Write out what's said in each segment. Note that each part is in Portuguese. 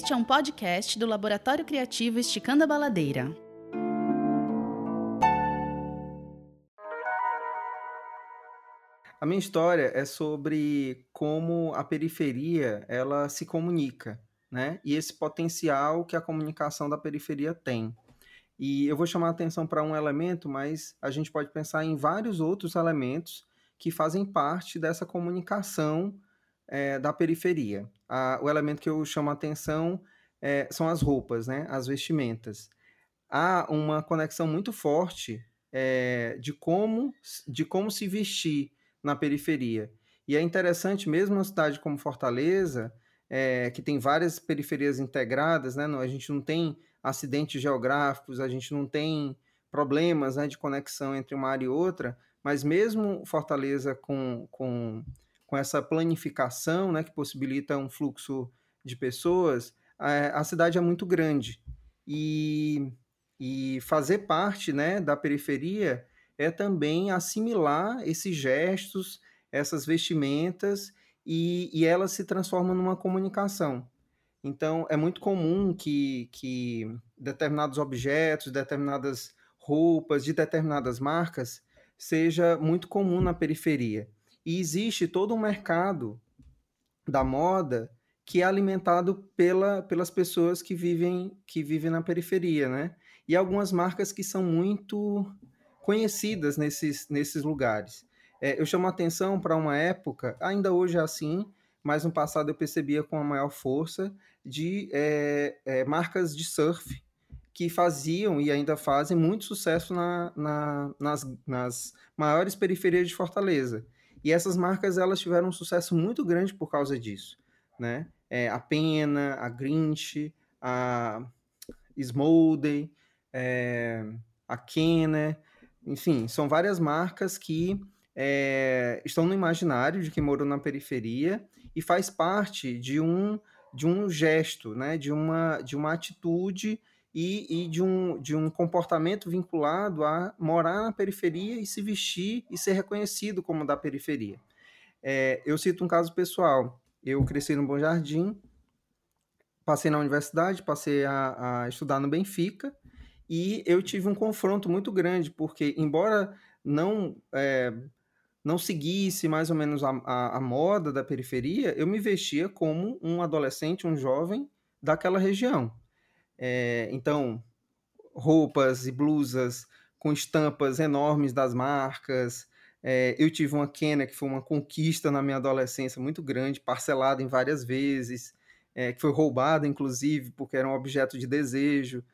Este é um podcast do Laboratório Criativo Esticando a Baladeira. A minha história é sobre como a periferia ela se comunica, né? E esse potencial que a comunicação da periferia tem. E eu vou chamar a atenção para um elemento, mas a gente pode pensar em vários outros elementos que fazem parte dessa comunicação é, da periferia. A, o elemento que eu chamo a atenção é, são as roupas, né? As vestimentas. Há uma conexão muito forte é, de como de como se vestir na periferia. E é interessante, mesmo numa cidade como Fortaleza, que tem várias periferias integradas, né? a gente não tem acidentes geográficos, a gente não tem problemas né, de conexão entre uma área e outra, mas mesmo Fortaleza com, com, com essa planificação né, que possibilita um fluxo de pessoas, a, a cidade é muito grande. E, e fazer parte né, da periferia é também assimilar esses gestos, essas vestimentas, e, e elas se transformam numa comunicação. Então, é muito comum que, que determinados objetos, determinadas roupas de determinadas marcas seja muito comum na periferia. E existe todo um mercado da moda que é alimentado pela, pelas pessoas que vivem que vivem na periferia, né? E algumas marcas que são muito conhecidas nesses, nesses lugares. É, eu chamo a atenção para uma época, ainda hoje é assim, mas no passado eu percebia com a maior força, de é, é, marcas de surf que faziam e ainda fazem muito sucesso na, na, nas, nas maiores periferias de Fortaleza. E essas marcas elas tiveram um sucesso muito grande por causa disso. Né? É, a Pena, a Grinch, a Smolden, é, a Kenner, enfim, são várias marcas que é, estão no imaginário de quem morou na periferia e faz parte de um, de um gesto, né, de, uma, de uma atitude e, e, de, um, de um comportamento vinculado a morar na periferia e se vestir e ser reconhecido como da periferia. É, eu cito um caso pessoal. Eu cresci no Bom Jardim, passei na universidade, passei a, a estudar no Benfica, e eu tive um confronto muito grande, porque, embora não é, não seguisse mais ou menos a, a, a, moda da periferia, eu me vestia como um adolescente, um jovem daquela região. É, então, roupas e blusas com estampas enormes das marcas. É, eu tive uma Kenner que foi uma conquista na minha adolescência muito grande, parcelada em várias vezes, é, que foi roubada, inclusive, porque era um objeto de desejo.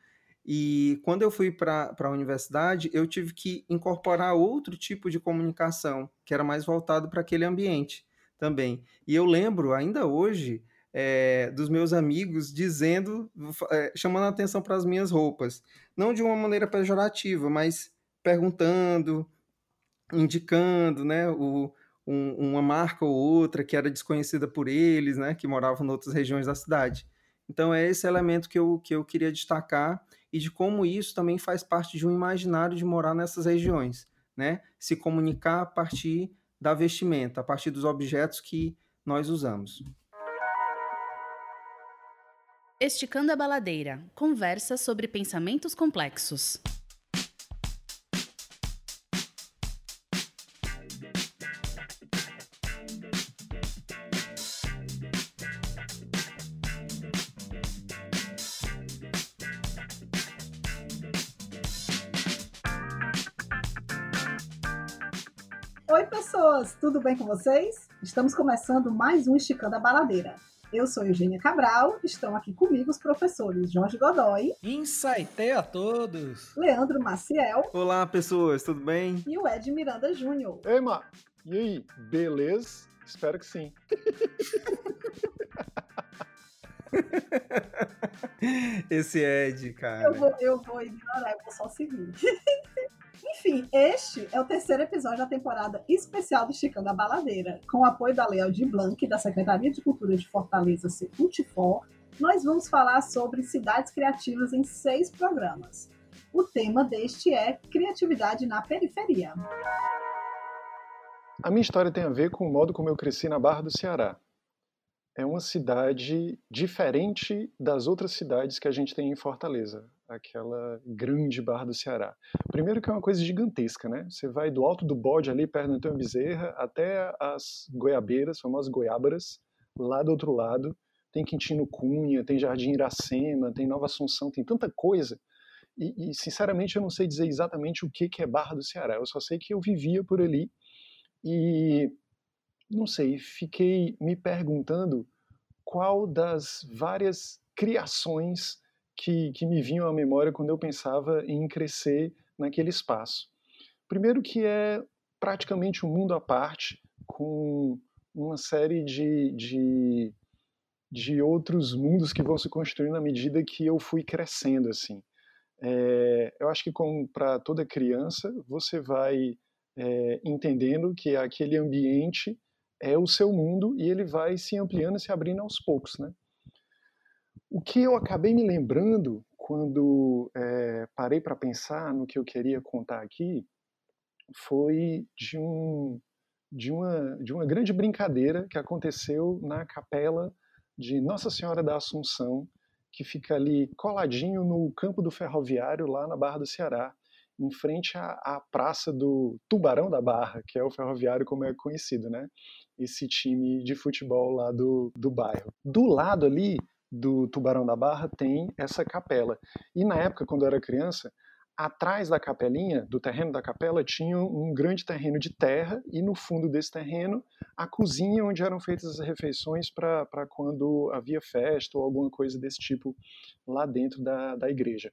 E quando eu fui para a universidade, eu tive que incorporar outro tipo de comunicação, que era mais voltado para aquele ambiente também. E eu lembro, ainda hoje, é, dos meus amigos dizendo, é, chamando a atenção para as minhas roupas. Não de uma maneira pejorativa, mas perguntando, indicando né, o, um, uma marca ou outra que era desconhecida por eles, né, que moravam em outras regiões da cidade. Então é esse elemento que eu, que eu queria destacar e de como isso também faz parte de um imaginário de morar nessas regiões, né? Se comunicar a partir da vestimenta, a partir dos objetos que nós usamos. Esticando a Baladeira conversa sobre pensamentos complexos. pessoas, tudo bem com vocês? Estamos começando mais um Esticando a Baladeira. Eu sou Eugênia Cabral, estão aqui comigo os professores Jorge Godoy. Insaitei a todos! Leandro Maciel. Olá, pessoas, tudo bem? E o Ed Miranda Júnior. Ei, Ma, e aí, beleza? Espero que sim. Esse Ed, cara. Eu vou, eu vou ignorar, eu vou só seguir. Enfim, este é o terceiro episódio da temporada especial do Esticando a Baladeira. Com o apoio da Leal de Blanc, da Secretaria de Cultura de Fortaleza, Secultifor, nós vamos falar sobre cidades criativas em seis programas. O tema deste é Criatividade na Periferia. A minha história tem a ver com o modo como eu cresci na Barra do Ceará. É uma cidade diferente das outras cidades que a gente tem em Fortaleza, aquela grande Barra do Ceará. Primeiro que é uma coisa gigantesca, né? Você vai do alto do bode ali perto do Antônio Bezerra até as goiabeiras, famosas goiábaras, lá do outro lado. Tem Quintino Cunha, tem Jardim Iracema, tem Nova Assunção, tem tanta coisa. E, e sinceramente eu não sei dizer exatamente o que, que é Barra do Ceará. Eu só sei que eu vivia por ali e não sei, fiquei me perguntando qual das várias criações que, que me vinham à memória quando eu pensava em crescer naquele espaço. Primeiro que é praticamente um mundo à parte, com uma série de, de, de outros mundos que vão se construindo à medida que eu fui crescendo, assim. É, eu acho que como para toda criança, você vai é, entendendo que aquele ambiente é o seu mundo e ele vai se ampliando e se abrindo aos poucos, né? O que eu acabei me lembrando quando é, parei para pensar no que eu queria contar aqui foi de um de uma de uma grande brincadeira que aconteceu na capela de Nossa Senhora da Assunção, que fica ali coladinho no campo do ferroviário lá na Barra do Ceará, em frente à, à praça do Tubarão da Barra, que é o ferroviário como é conhecido, né? esse time de futebol lá do, do bairro. Do lado ali do Tubarão da Barra tem essa capela. E na época, quando eu era criança, atrás da capelinha, do terreno da capela, tinha um grande terreno de terra e no fundo desse terreno a cozinha onde eram feitas as refeições para quando havia festa ou alguma coisa desse tipo lá dentro da, da igreja.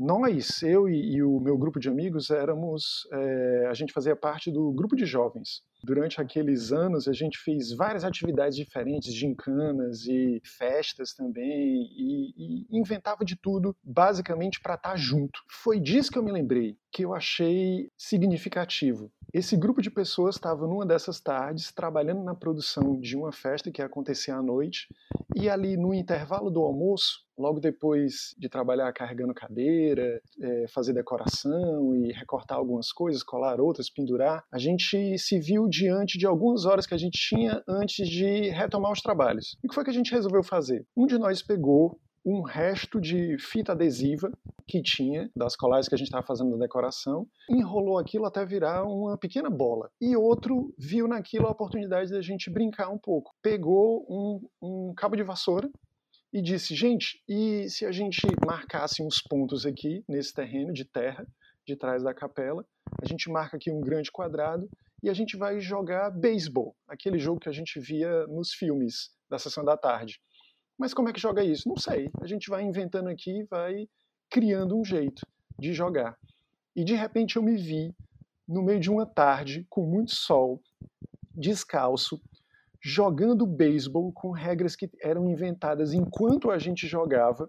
Nós, eu e, e, o meu grupo de amigos, éramos, é, a gente fazia parte do grupo de jovens. Durante aqueles anos, a gente fez várias atividades diferentes, gincanas e festas também, e, e inventava de tudo, basicamente para estar tá junto. Foi disso que eu me lembrei, que eu achei significativo. Esse grupo de pessoas estava numa dessas tardes trabalhando na produção de uma festa que ia acontecer à noite, e ali no intervalo do almoço, logo depois de trabalhar carregando cadeira, é, fazer decoração e recortar algumas coisas, colar outras, pendurar, a gente se viu diante de algumas horas que a gente tinha antes de retomar os trabalhos. E o que foi que a gente resolveu fazer? Um de nós pegou um resto de fita adesiva que tinha das colagens que a gente estava fazendo na decoração, enrolou aquilo até virar uma pequena bola. E outro viu naquilo a oportunidade da gente brincar um pouco. Pegou um, um cabo de vassoura e disse: gente, e se a gente marcasse uns pontos aqui nesse terreno de terra, de trás da capela, a gente marca aqui um grande quadrado e a gente vai jogar beisebol, aquele jogo que a gente via nos filmes da sessão da tarde. Mas como é que joga isso? Não sei. A gente vai inventando aqui, vai criando um jeito de jogar. E de repente eu me vi no meio de uma tarde com muito sol, descalço, jogando beisebol com regras que eram inventadas enquanto a gente jogava,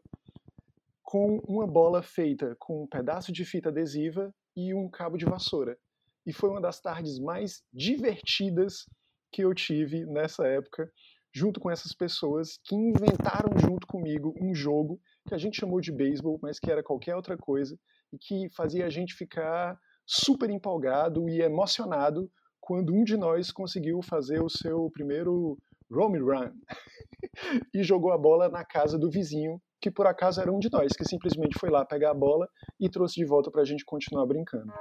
com uma bola feita com um pedaço de fita adesiva e um cabo de vassoura. E foi uma das tardes mais divertidas que eu tive nessa época junto com essas pessoas que inventaram junto comigo um jogo que a gente chamou de beisebol, mas que era qualquer outra coisa e que fazia a gente ficar super empolgado e emocionado quando um de nós conseguiu fazer o seu primeiro home run e jogou a bola na casa do vizinho, que por acaso era um de nós, que simplesmente foi lá pegar a bola e trouxe de volta para a gente continuar brincando.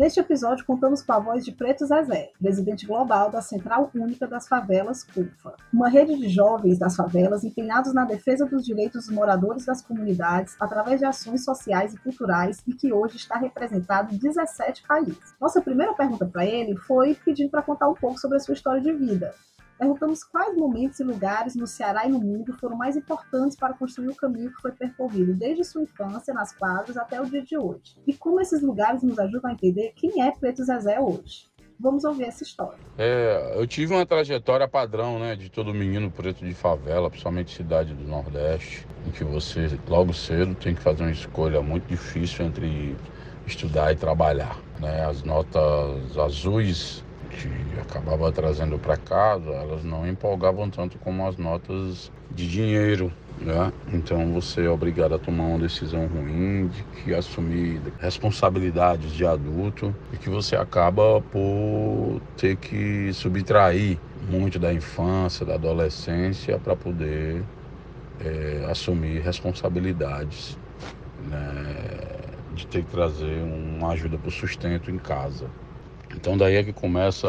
Neste episódio, contamos com a voz de Preto Zezé, presidente global da Central Única das Favelas, CUFA, uma rede de jovens das favelas empenhados na defesa dos direitos dos moradores das comunidades através de ações sociais e culturais e que hoje está representado em 17 países. Nossa primeira pergunta para ele foi pedindo para contar um pouco sobre a sua história de vida, Perguntamos quais momentos e lugares no Ceará e no mundo foram mais importantes para construir o caminho que foi percorrido desde sua infância nas quadras até o dia de hoje. E como esses lugares nos ajudam a entender quem é Preto Zezé hoje. Vamos ouvir essa história. É, eu tive uma trajetória padrão, né, de todo menino preto de favela, principalmente cidade do Nordeste, em que você logo cedo tem que fazer uma escolha muito difícil entre estudar e trabalhar, né? As notas azuis que acabava trazendo para casa, elas não empolgavam tanto como as notas de dinheiro, né? Então você é obrigado a tomar uma decisão ruim, de que assumir responsabilidades de adulto e que você acaba por ter que subtrair muito da infância, da adolescência para poder é, assumir responsabilidades, né? de ter que trazer uma ajuda para o sustento em casa. Então daí é que começa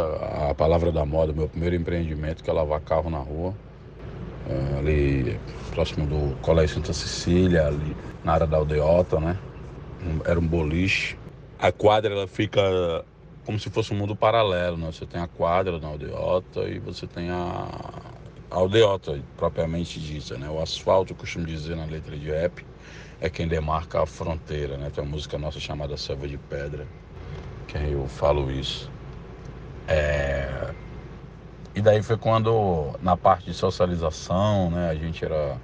a palavra da moda, meu primeiro empreendimento, que é lavar carro na rua, é, ali próximo do Colégio Santa Cecília, ali na área da aldeota, né? Era um boliche. A quadra ela fica como se fosse um mundo paralelo, né? Você tem a quadra na aldeota e você tem a, a aldeota propriamente dita, né? O asfalto, eu costumo dizer na letra de rap, é quem demarca a fronteira, né? Tem uma música nossa chamada Selva de Pedra, que eu falo isso. É... E daí foi quando, na parte de socialização, né, a gente era.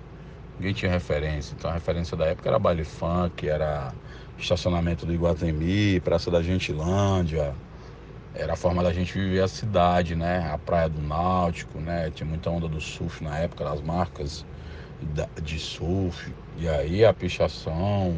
Ninguém tinha referência. Então a referência da época era baile funk, era estacionamento do Iguatemi, Praça da Gentilândia. Era a forma da gente viver a cidade, né? A Praia do Náutico, né? Tinha muita onda do surf na época, das marcas de surf. E aí a pichação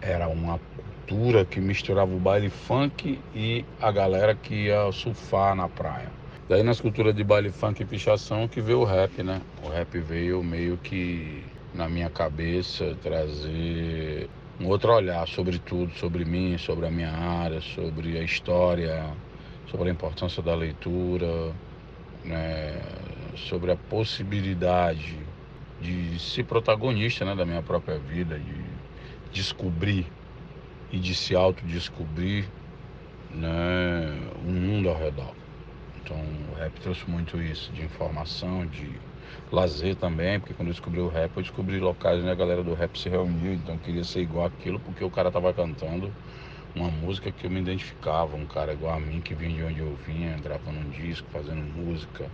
era uma cultura que misturava o baile funk e a galera que ia surfar na praia. Daí nas culturas de baile funk e pichação que veio o rap, né? O rap veio meio que na minha cabeça trazer um outro olhar sobre tudo, sobre mim, sobre a minha área, sobre a história, sobre a importância da leitura, né? sobre a possibilidade de ser protagonista né, da minha própria vida, de descobrir e de se autodescobrir né, o mundo ao redor. Então o rap trouxe muito isso, de informação, de lazer também, porque quando eu descobri o rap, eu descobri locais onde a galera do rap se reuniu, então eu queria ser igual aquilo, porque o cara tava cantando uma música que eu me identificava, um cara igual a mim, que vinha de onde eu vinha, gravando um disco, fazendo música.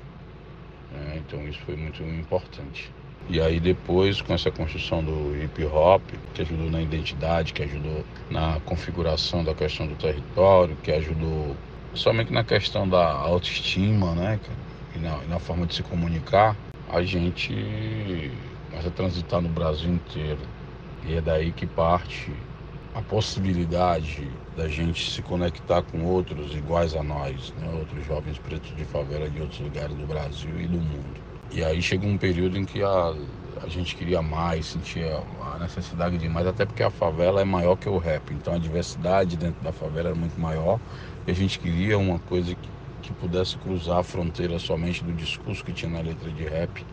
Né? Então isso foi muito importante. E aí depois, com essa construção do hip hop, que ajudou na identidade, que ajudou na configuração da questão do território, que ajudou somente na questão da autoestima, né? E na, e na forma de se comunicar, a gente começa a transitar no Brasil inteiro. E é daí que parte a possibilidade da gente se conectar com outros iguais a nós, né? outros jovens pretos de favela de outros lugares do Brasil e do mundo. E aí chegou um período em que a, a gente queria mais, sentia a necessidade de mais, até porque a favela é maior que o rap. Então a diversidade dentro da favela era muito maior e a gente queria uma coisa que, que pudesse cruzar a fronteira somente do discurso que tinha na letra de rap,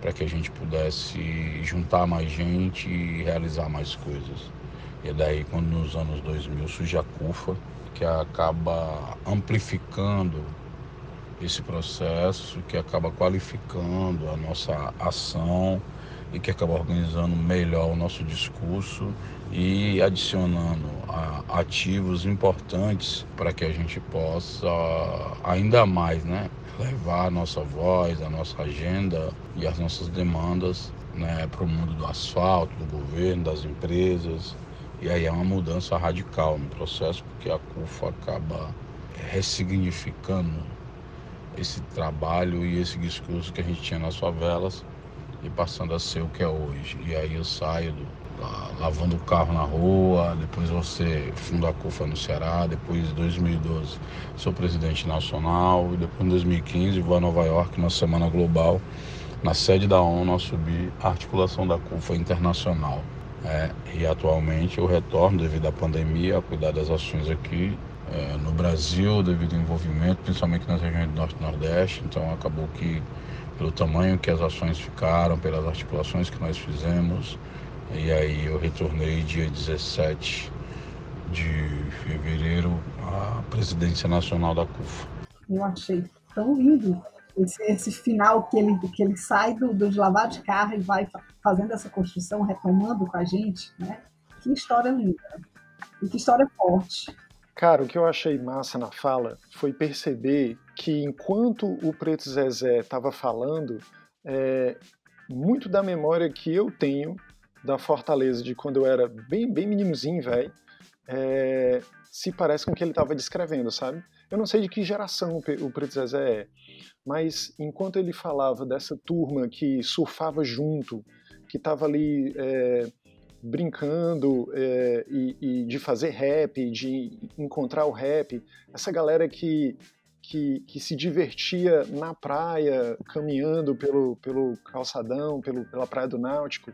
para que a gente pudesse juntar mais gente e realizar mais coisas. E daí quando nos anos 2000 surge a CUFA, que acaba amplificando esse processo que acaba qualificando a nossa ação e que acaba organizando melhor o nosso discurso e adicionando ativos importantes para que a gente possa ainda mais né, levar a nossa voz, a nossa agenda e as nossas demandas né, para o mundo do asfalto, do governo, das empresas. E aí é uma mudança radical no processo, porque a CUFA acaba ressignificando esse trabalho e esse discurso que a gente tinha nas favelas e passando a ser o que é hoje. E aí eu saio do, lá, lavando o carro na rua, depois você funda a CUFA no Ceará, depois em 2012 sou presidente nacional e depois em 2015 vou a Nova York na Semana Global, na sede da ONU, a subir a articulação da CUFA internacional. É, e atualmente eu retorno devido à pandemia a cuidar das ações aqui é, no Brasil devido ao envolvimento, principalmente nas regiões do Norte e Nordeste. Então acabou que pelo tamanho que as ações ficaram, pelas articulações que nós fizemos, e aí eu retornei dia 17 de fevereiro à presidência nacional da CUFA. Eu achei tão lindo esse, esse final que ele, que ele sai do, do de lavar de carro e vai fazendo essa construção, retomando com a gente, né? Que história linda. E que história forte. Cara, o que eu achei massa na fala foi perceber que enquanto o Preto Zezé estava falando, é, muito da memória que eu tenho da Fortaleza de quando eu era bem, bem meninozinho, velho, é, se parece com o que ele estava descrevendo, sabe? Eu não sei de que geração o Preto Zezé é, mas enquanto ele falava dessa turma que surfava junto, que estava ali é, brincando é, e, e, de fazer rap, de encontrar o rap, essa galera que, que, que se divertia na praia, caminhando pelo, pelo calçadão, pelo, pela praia do Náutico.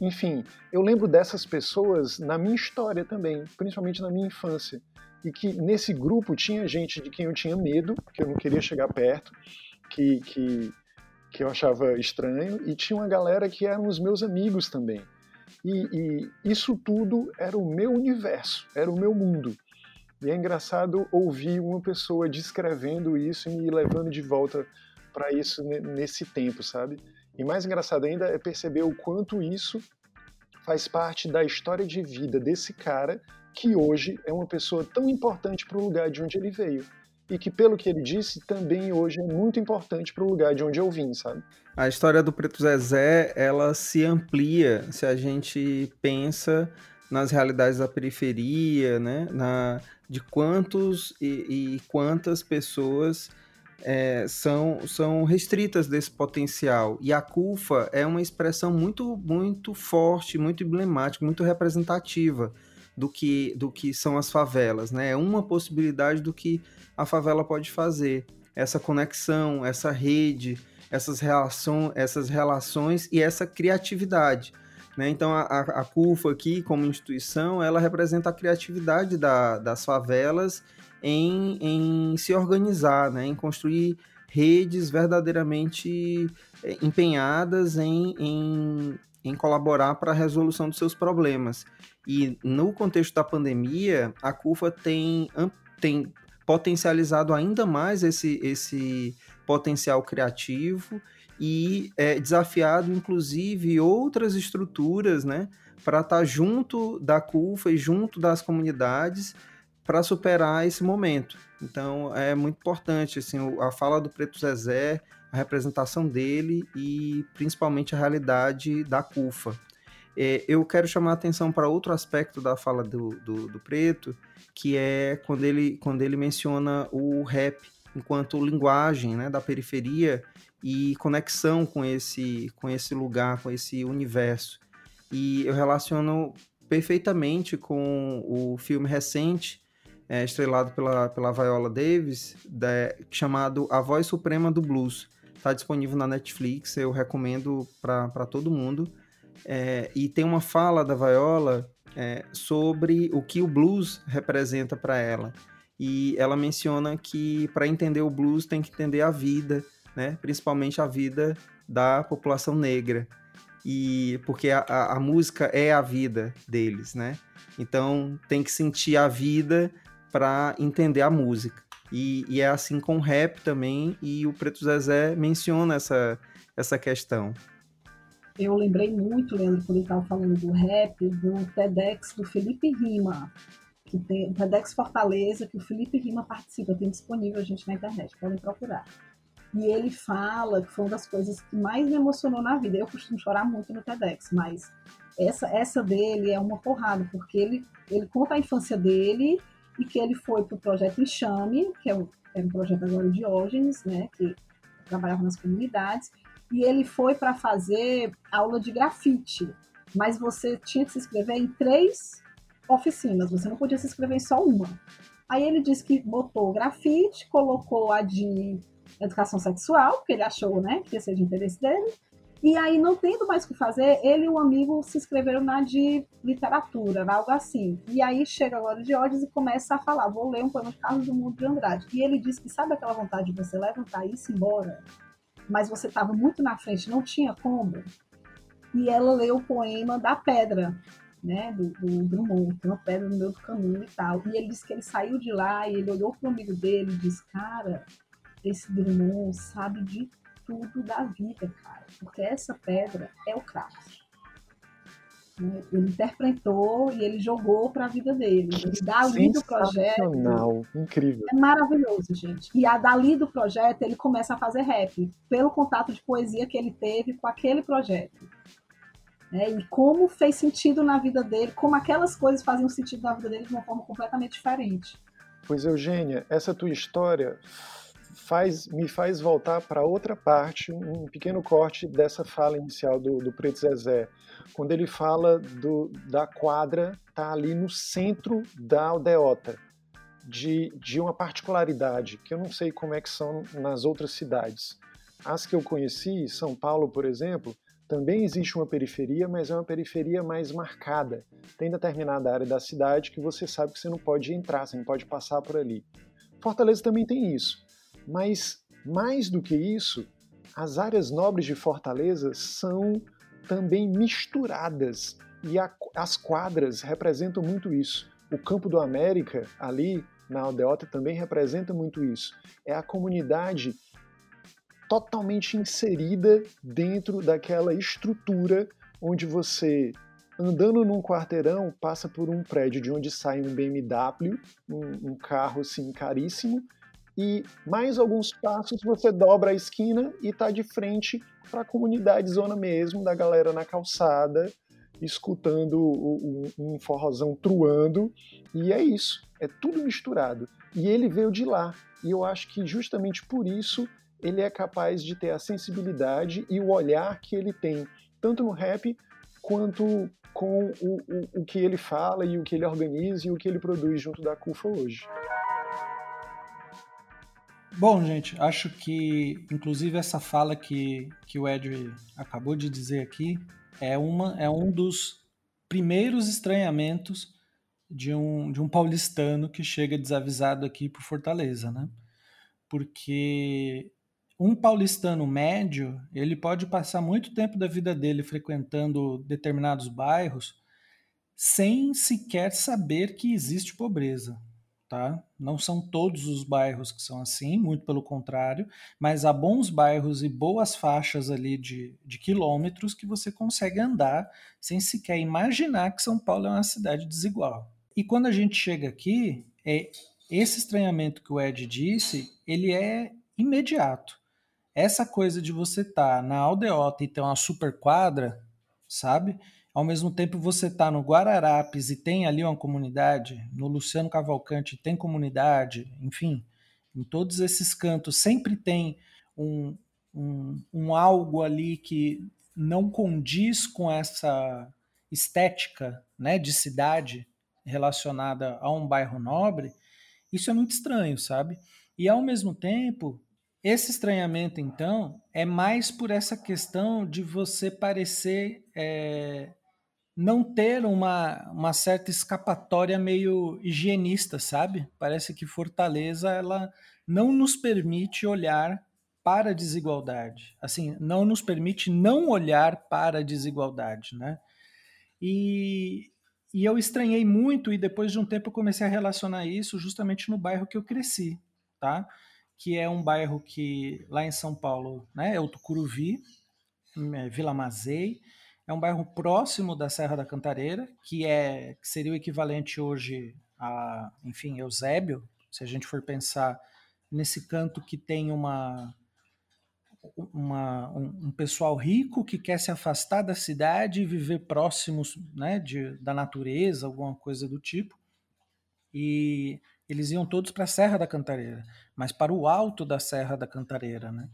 Enfim, eu lembro dessas pessoas na minha história também, principalmente na minha infância. E que nesse grupo tinha gente de quem eu tinha medo, que eu não queria chegar perto, que, que, que eu achava estranho, e tinha uma galera que eram os meus amigos também. E, e, isso tudo era o meu universo, era o meu mundo. E é engraçado ouvir uma pessoa descrevendo isso e me levando de volta para isso nesse tempo, sabe? E mais engraçado ainda é perceber o quanto isso faz parte da história de vida desse cara que hoje é uma pessoa tão importante para o lugar de onde ele veio e que, pelo que ele disse, também hoje é muito importante para o lugar de onde eu vim, sabe? A história do Preto Zezé, ela se amplia se a gente pensa nas realidades da periferia, né? Na, de quantos e, e quantas pessoas é, são, são restritas desse potencial. E a CUFA é uma expressão muito, muito forte, muito emblemática, muito representativa do que, do que são as favelas. Né? É uma possibilidade do que a favela pode fazer. Essa conexão, essa rede, essas, relação, essas relações e essa criatividade. Né? Então, a, a CUFA aqui, como instituição, ela representa a criatividade da, das favelas em, em se organizar, né? em construir redes verdadeiramente eh, empenhadas em, em, em colaborar para a resolução dos seus problemas. E no contexto da pandemia, a CUFA tem, tem potencializado ainda mais esse, esse potencial criativo e é, desafiado, inclusive, outras estruturas, né, para estar tá junto da CUFA e junto das comunidades para superar esse momento. Então, é muito importante assim, a fala do Preto Zezé, a representação dele e principalmente a realidade da CUFA. É, eu quero chamar a atenção para outro aspecto da fala do, do, do, Preto, que é quando ele, quando ele menciona o rap enquanto linguagem né, da periferia e conexão com esse, com esse lugar, com esse universo. E eu relaciono perfeitamente com o filme recente, é, estrelado pela, pela Viola Davis, da, chamado A Voz Suprema do Blues. Está disponível na Netflix, eu recomendo para todo mundo. É, e tem uma fala da Viola é, sobre o que o blues representa para ela. E ela menciona que para entender o blues tem que entender a vida, né? principalmente a vida da população negra. E porque a, a, a música é a vida deles, né? Então tem que sentir a vida para entender a música. E, e, é assim com o rap também, e o Preto Zezé menciona essa, essa questão eu lembrei muito, Leandro, quando ele estava falando do rap, do TEDx do Felipe Rima, que tem o TEDx Fortaleza, que o Felipe Rima participa, tem disponível a gente na internet, podem procurar. E ele fala que foi uma das coisas que mais me emocionou na vida. Eu costumo chorar muito no TEDx, mas essa, essa dele é uma porrada, porque ele, ele conta a infância dele e que ele foi para o projeto Enxame, que é um, é um projeto agora de Diógenes, né, que trabalhava nas comunidades, e ele foi para fazer aula de grafite, mas você tinha que se inscrever em três oficinas, você não podia se inscrever em só uma. Aí ele disse que botou grafite, colocou a de educação sexual, porque ele achou né, que ia ser de interesse dele, e aí, não tendo mais o que fazer, ele e o amigo se inscreveram na de literatura, algo assim. E aí chega agora de ódios e começa a falar: vou ler um poema de Carlos do Mundo de Andrade. E ele diz que sabe aquela vontade de você levantar e ir embora? Mas você estava muito na frente, não tinha como. E ela leu o poema da pedra, né, do, do Drummond, tem uma pedra no meio do caminho e tal. E ele disse que ele saiu de lá e ele olhou para o amigo dele e disse: Cara, esse Drummond sabe de tudo da vida, cara, porque essa pedra é o crack. Né? Ele interpretou e ele jogou para a vida dele. E dali do projeto. incrível. É maravilhoso, gente. E a dali do projeto ele começa a fazer rap, pelo contato de poesia que ele teve com aquele projeto. É, e como fez sentido na vida dele, como aquelas coisas faziam sentido na vida dele de uma forma completamente diferente. Pois, Eugênia, essa tua história faz, me faz voltar para outra parte, um pequeno corte dessa fala inicial do, do Preto Zezé, quando ele fala do, da quadra tá ali no centro da aldeota, de, de uma particularidade que eu não sei como é que são nas outras cidades. As que eu conheci, São Paulo, por exemplo, também existe uma periferia, mas é uma periferia mais marcada. Tem determinada área da cidade que você sabe que você não pode entrar, você não pode passar por ali. Fortaleza também tem isso. Mas, mais do que isso, as áreas nobres de Fortaleza são também misturadas e a, as quadras representam muito isso. O Campo do América, ali na Aldeota, também representa muito isso. É a comunidade totalmente inserida dentro daquela estrutura onde você, andando num quarteirão, passa por um prédio de onde sai um BMW, um, um carro assim caríssimo, e mais alguns passos você dobra a esquina e está de frente para a comunidade zona mesmo, da galera na calçada, escutando um forrozão truando, e é isso, é tudo misturado. E ele veio de lá, e eu acho que justamente por isso ele é capaz de ter a sensibilidade e o olhar que ele tem, tanto no rap quanto com o, o, o que ele fala e o que ele organiza e o que ele produz junto da CUFA hoje. Bom, gente, acho que, inclusive, essa fala que, que o Ed acabou de dizer aqui é, uma, é um dos primeiros estranhamentos de um, de um paulistano que chega desavisado aqui por Fortaleza, né? Porque um paulistano médio, ele pode passar muito tempo da vida dele frequentando determinados bairros sem sequer saber que existe pobreza, tá? Não são todos os bairros que são assim, muito pelo contrário, mas há bons bairros e boas faixas ali de, de quilômetros que você consegue andar sem sequer imaginar que São Paulo é uma cidade desigual. E quando a gente chega aqui, é, esse estranhamento que o Ed disse, ele é imediato essa coisa de você estar tá na aldeota e ter uma super quadra, sabe? Ao mesmo tempo você tá no Guararapes e tem ali uma comunidade, no Luciano Cavalcante tem comunidade, enfim, em todos esses cantos sempre tem um, um, um algo ali que não condiz com essa estética né, de cidade relacionada a um bairro nobre, isso é muito estranho, sabe? E ao mesmo tempo, esse estranhamento, então, é mais por essa questão de você parecer é, não ter uma, uma certa escapatória meio higienista, sabe? Parece que Fortaleza ela não nos permite olhar para a desigualdade. Assim, não nos permite não olhar para a desigualdade, né? E, e eu estranhei muito e depois de um tempo eu comecei a relacionar isso justamente no bairro que eu cresci, tá? que é um bairro que lá em São Paulo né, é o Tucuruvi, Vila Mazei, é um bairro próximo da Serra da Cantareira, que é que seria o equivalente hoje a, enfim, Eusébio, se a gente for pensar nesse canto que tem uma, uma um, um, pessoal rico que quer se afastar da cidade e viver próximos né, de, da natureza, alguma coisa do tipo. E eles iam todos para a Serra da Cantareira, mas para o alto da Serra da Cantareira, né?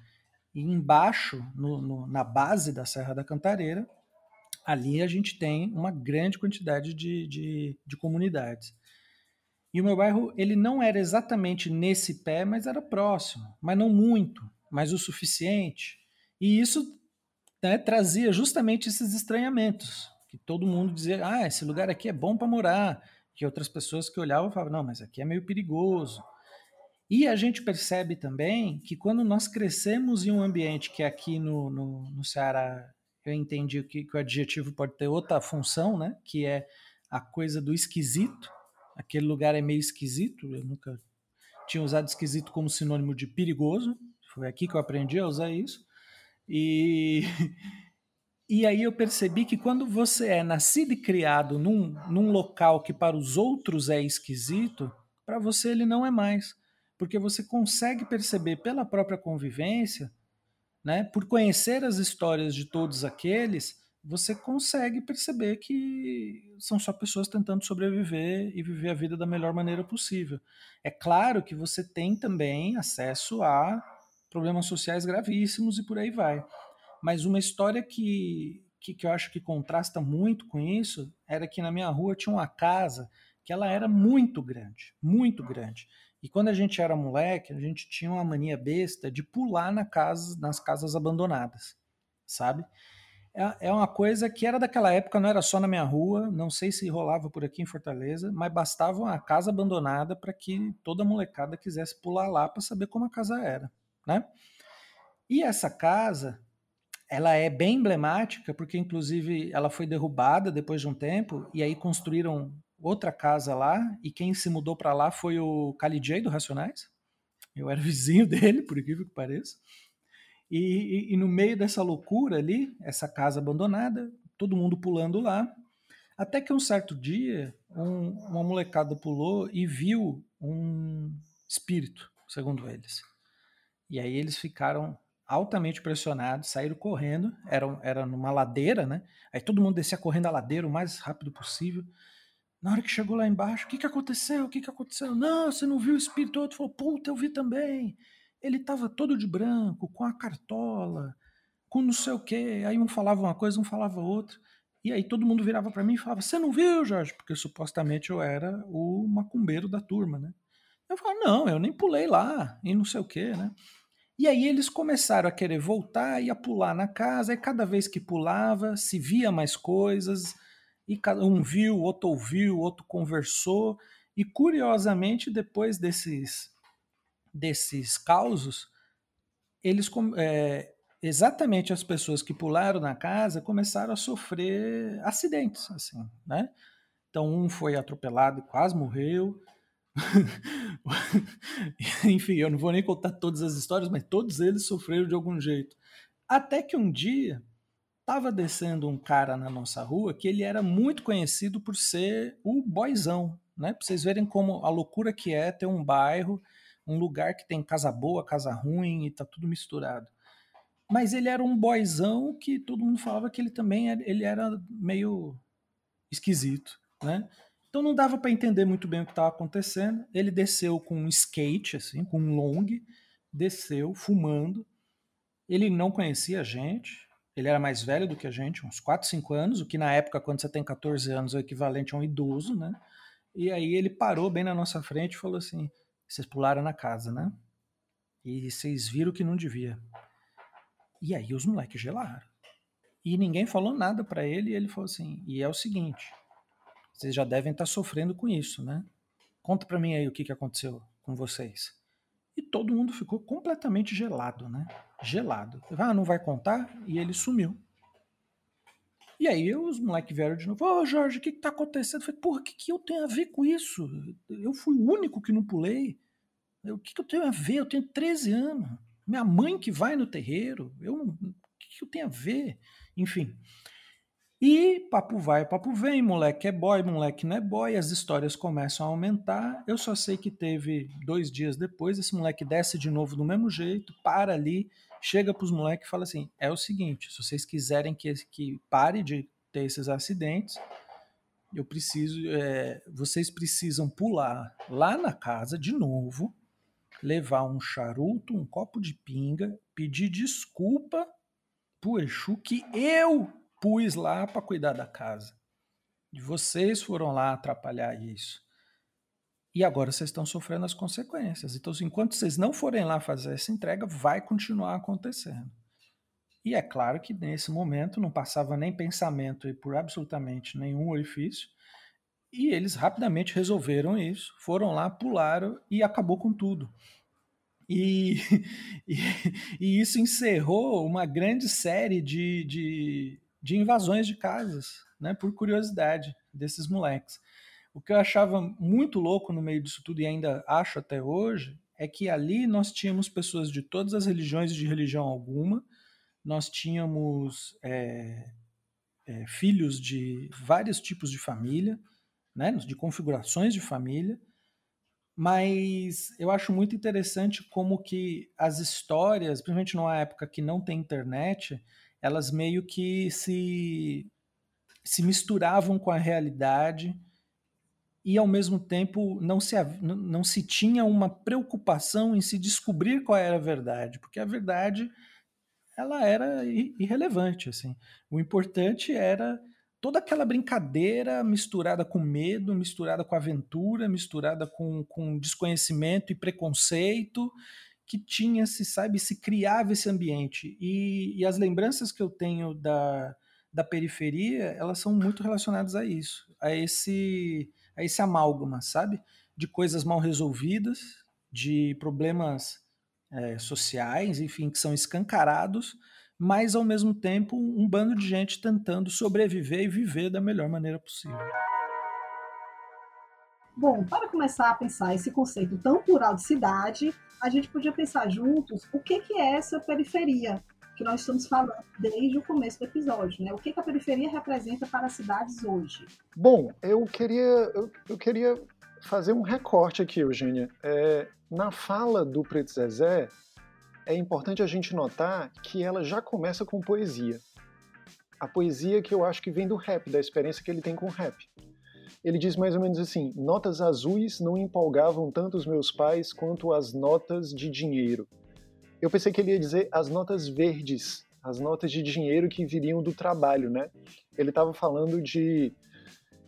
E embaixo, no, no, na base da Serra da Cantareira, ali a gente tem uma grande quantidade de, de, de comunidades. E o meu bairro, ele não era exatamente nesse pé, mas era próximo, mas não muito, mas o suficiente. E isso né, trazia justamente esses estranhamentos, que todo mundo dizia, ah, esse lugar aqui é bom para morar, que outras pessoas que olhavam falavam, não, mas aqui é meio perigoso. E a gente percebe também que quando nós crescemos em um ambiente que aqui no, no, no Ceará eu entendi que, que o adjetivo pode ter outra função, né? Que é a coisa do esquisito. Aquele lugar é meio esquisito. Eu nunca tinha usado esquisito como sinônimo de perigoso. Foi aqui que eu aprendi a usar isso. E E aí eu percebi que quando você é nascido e criado num, num local que para os outros é esquisito, para você ele não é mais. Porque você consegue perceber pela própria convivência, né, por conhecer as histórias de todos aqueles, você consegue perceber que são só pessoas tentando sobreviver e viver a vida da melhor maneira possível. É claro que você tem também acesso a problemas sociais gravíssimos e por aí vai. Mas uma história que, que, que eu acho que contrasta muito com isso era que na minha rua tinha uma casa que ela era muito grande, muito grande. E quando a gente era moleque, a gente tinha uma mania besta de pular na casa, nas casas abandonadas, sabe? É, é uma coisa que era daquela época, não era só na minha rua, não sei se rolava por aqui em Fortaleza, mas bastava uma casa abandonada para que toda molecada quisesse pular lá para saber como a casa era, né? E essa casa, ela é bem emblemática, porque inclusive ela foi derrubada depois de um tempo, e aí construíram outra casa lá, e quem se mudou para lá foi o Kali J do Racionais. Eu era vizinho dele, por incrível que pareça. E, e, e, no meio dessa loucura ali, essa casa abandonada, todo mundo pulando lá, até que um certo dia, um, uma molecada pulou e viu um espírito, segundo eles. E aí eles ficaram altamente pressionados, saíram correndo, era, era numa ladeira, né? Aí todo mundo descia correndo a ladeira o mais rápido possível. Na hora que chegou lá embaixo, o que, que aconteceu? O que, que aconteceu? Não, você não viu o espírito? Outro falou, puta, eu vi também. Ele estava todo de branco, com a cartola, com não sei o quê. Aí um falava uma coisa, um falava outra. E aí todo mundo virava para mim e falava, você não viu, Jorge? Porque supostamente eu era o macumbeiro da turma, né? Eu falava, não, eu nem pulei lá, e não sei o quê, né? E aí eles começaram a querer voltar e a pular na casa, e cada vez que pulava, se via mais coisas, e cada um viu, outro ouviu, outro conversou, e curiosamente, depois desses, desses causos, eles é, exatamente as pessoas que pularam na casa começaram a sofrer acidentes, assim, né? Então um foi atropelado e quase morreu. Enfim, eu não vou nem contar todas as histórias, mas todos eles sofreram de algum jeito. Até que um dia estava descendo um cara na nossa rua que ele era muito conhecido por ser o boizão, né? Para vocês verem como a loucura que é ter um bairro, um lugar que tem casa boa, casa ruim e tá tudo misturado. Mas ele era um boizão que todo mundo falava que ele também era, ele era meio esquisito, né? Então não dava para entender muito bem o que estava acontecendo. Ele desceu com um skate, assim, com um long, desceu fumando. Ele não conhecia a gente, ele era mais velho do que a gente, uns 4, 5 anos, o que na época, quando você tem 14 anos, é o equivalente a um idoso, né? E aí ele parou bem na nossa frente e falou assim: vocês pularam na casa, né? E vocês viram que não devia. E aí os moleques gelaram. E ninguém falou nada para ele, e ele falou assim: e é o seguinte, vocês já devem estar tá sofrendo com isso, né? Conta para mim aí o que, que aconteceu com vocês. E todo mundo ficou completamente gelado, né? Gelado. Ah, não vai contar? E ele sumiu. E aí os moleques vieram de novo. Ô, oh, Jorge, o que, que tá acontecendo? Eu falei, porra, o que, que eu tenho a ver com isso? Eu fui o único que não pulei. O que, que eu tenho a ver? Eu tenho 13 anos. Minha mãe que vai no terreiro. Eu não, o que, que eu tenho a ver? Enfim. E papo vai, papo vem, moleque é boy, moleque não é boy, as histórias começam a aumentar. Eu só sei que teve dois dias depois, esse moleque desce de novo do mesmo jeito, para ali, chega para os moleques e fala assim: é o seguinte, se vocês quiserem que, que pare de ter esses acidentes, eu preciso, é, vocês precisam pular lá na casa de novo, levar um charuto, um copo de pinga, pedir desculpa pro Exu que eu pus lá para cuidar da casa. E vocês foram lá atrapalhar isso. E agora vocês estão sofrendo as consequências. Então, enquanto vocês não forem lá fazer essa entrega, vai continuar acontecendo. E é claro que nesse momento não passava nem pensamento por absolutamente nenhum orifício. E eles rapidamente resolveram isso, foram lá, pularam e acabou com tudo. E, e, e isso encerrou uma grande série de, de, de invasões de casas, né, por curiosidade desses moleques. O que eu achava muito louco no meio disso tudo e ainda acho até hoje é que ali nós tínhamos pessoas de todas as religiões e de religião alguma, nós tínhamos é, é, filhos de vários tipos de família, né, de configurações de família, mas eu acho muito interessante como que as histórias, principalmente numa época que não tem internet, elas meio que se, se misturavam com a realidade e ao mesmo tempo não se, não se tinha uma preocupação em se descobrir qual era a verdade, porque a verdade ela era irrelevante assim. O importante era toda aquela brincadeira misturada com medo, misturada com aventura, misturada com, com desconhecimento e preconceito que tinha se sabe se criava esse ambiente e, e as lembranças que eu tenho da, da periferia elas são muito relacionadas a isso a esse a esse amálgama, sabe? De coisas mal resolvidas, de problemas é, sociais, enfim, que são escancarados, mas ao mesmo tempo um bando de gente tentando sobreviver e viver da melhor maneira possível. Bom, para começar a pensar esse conceito tão plural de cidade, a gente podia pensar juntos o que, que é essa periferia que nós estamos falando desde o começo do episódio, né? O que, que a periferia representa para as cidades hoje? Bom, eu queria, eu, eu queria fazer um recorte aqui, Eugênia. É, na fala do Preto Zezé, é importante a gente notar que ela já começa com poesia. A poesia que eu acho que vem do rap, da experiência que ele tem com o rap. Ele diz mais ou menos assim: notas azuis não empolgavam tanto os meus pais quanto as notas de dinheiro. Eu pensei que ele ia dizer as notas verdes, as notas de dinheiro que viriam do trabalho, né? Ele estava falando de,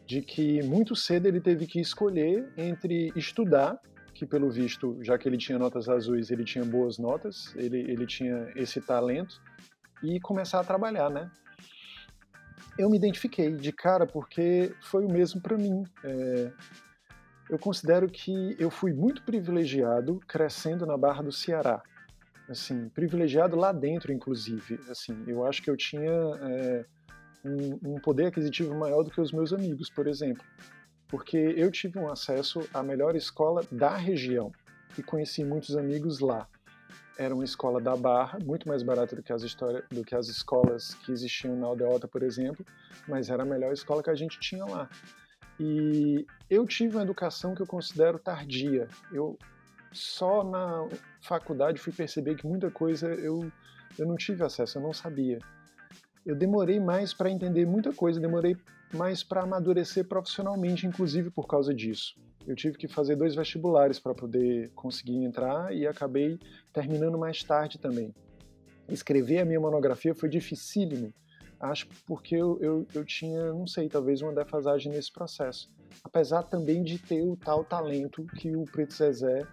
de que muito cedo ele teve que escolher entre estudar, que pelo visto, já que ele tinha notas azuis, ele tinha boas notas, ele, ele tinha esse talento, e começar a trabalhar, né? Eu me identifiquei de cara porque foi o mesmo para mim. É, eu considero que eu fui muito privilegiado crescendo na Barra do Ceará assim, privilegiado lá dentro, inclusive. Assim, eu acho que eu tinha é, um, um, poder aquisitivo maior do que os meus amigos, por exemplo, porque eu tive um acesso à melhor escola da região e conheci muitos amigos lá. Era uma escola da Barra, muito mais barata do que as, histórias, do que as escolas que existiam na Aldeota, por exemplo, mas era a melhor escola que a gente tinha lá. E eu tive uma educação que eu considero tardia. Eu só na faculdade fui perceber que muita coisa eu, eu não tive acesso, eu não sabia. Eu demorei mais para entender muita coisa, demorei mais para amadurecer profissionalmente, inclusive por causa disso. Eu tive que fazer dois vestibulares para poder conseguir entrar e acabei terminando mais tarde também. Escrever a minha monografia foi dificílimo, acho porque eu, eu, eu tinha, não sei, talvez uma defasagem nesse processo. Apesar também de ter o tal talento que o Preto Zezé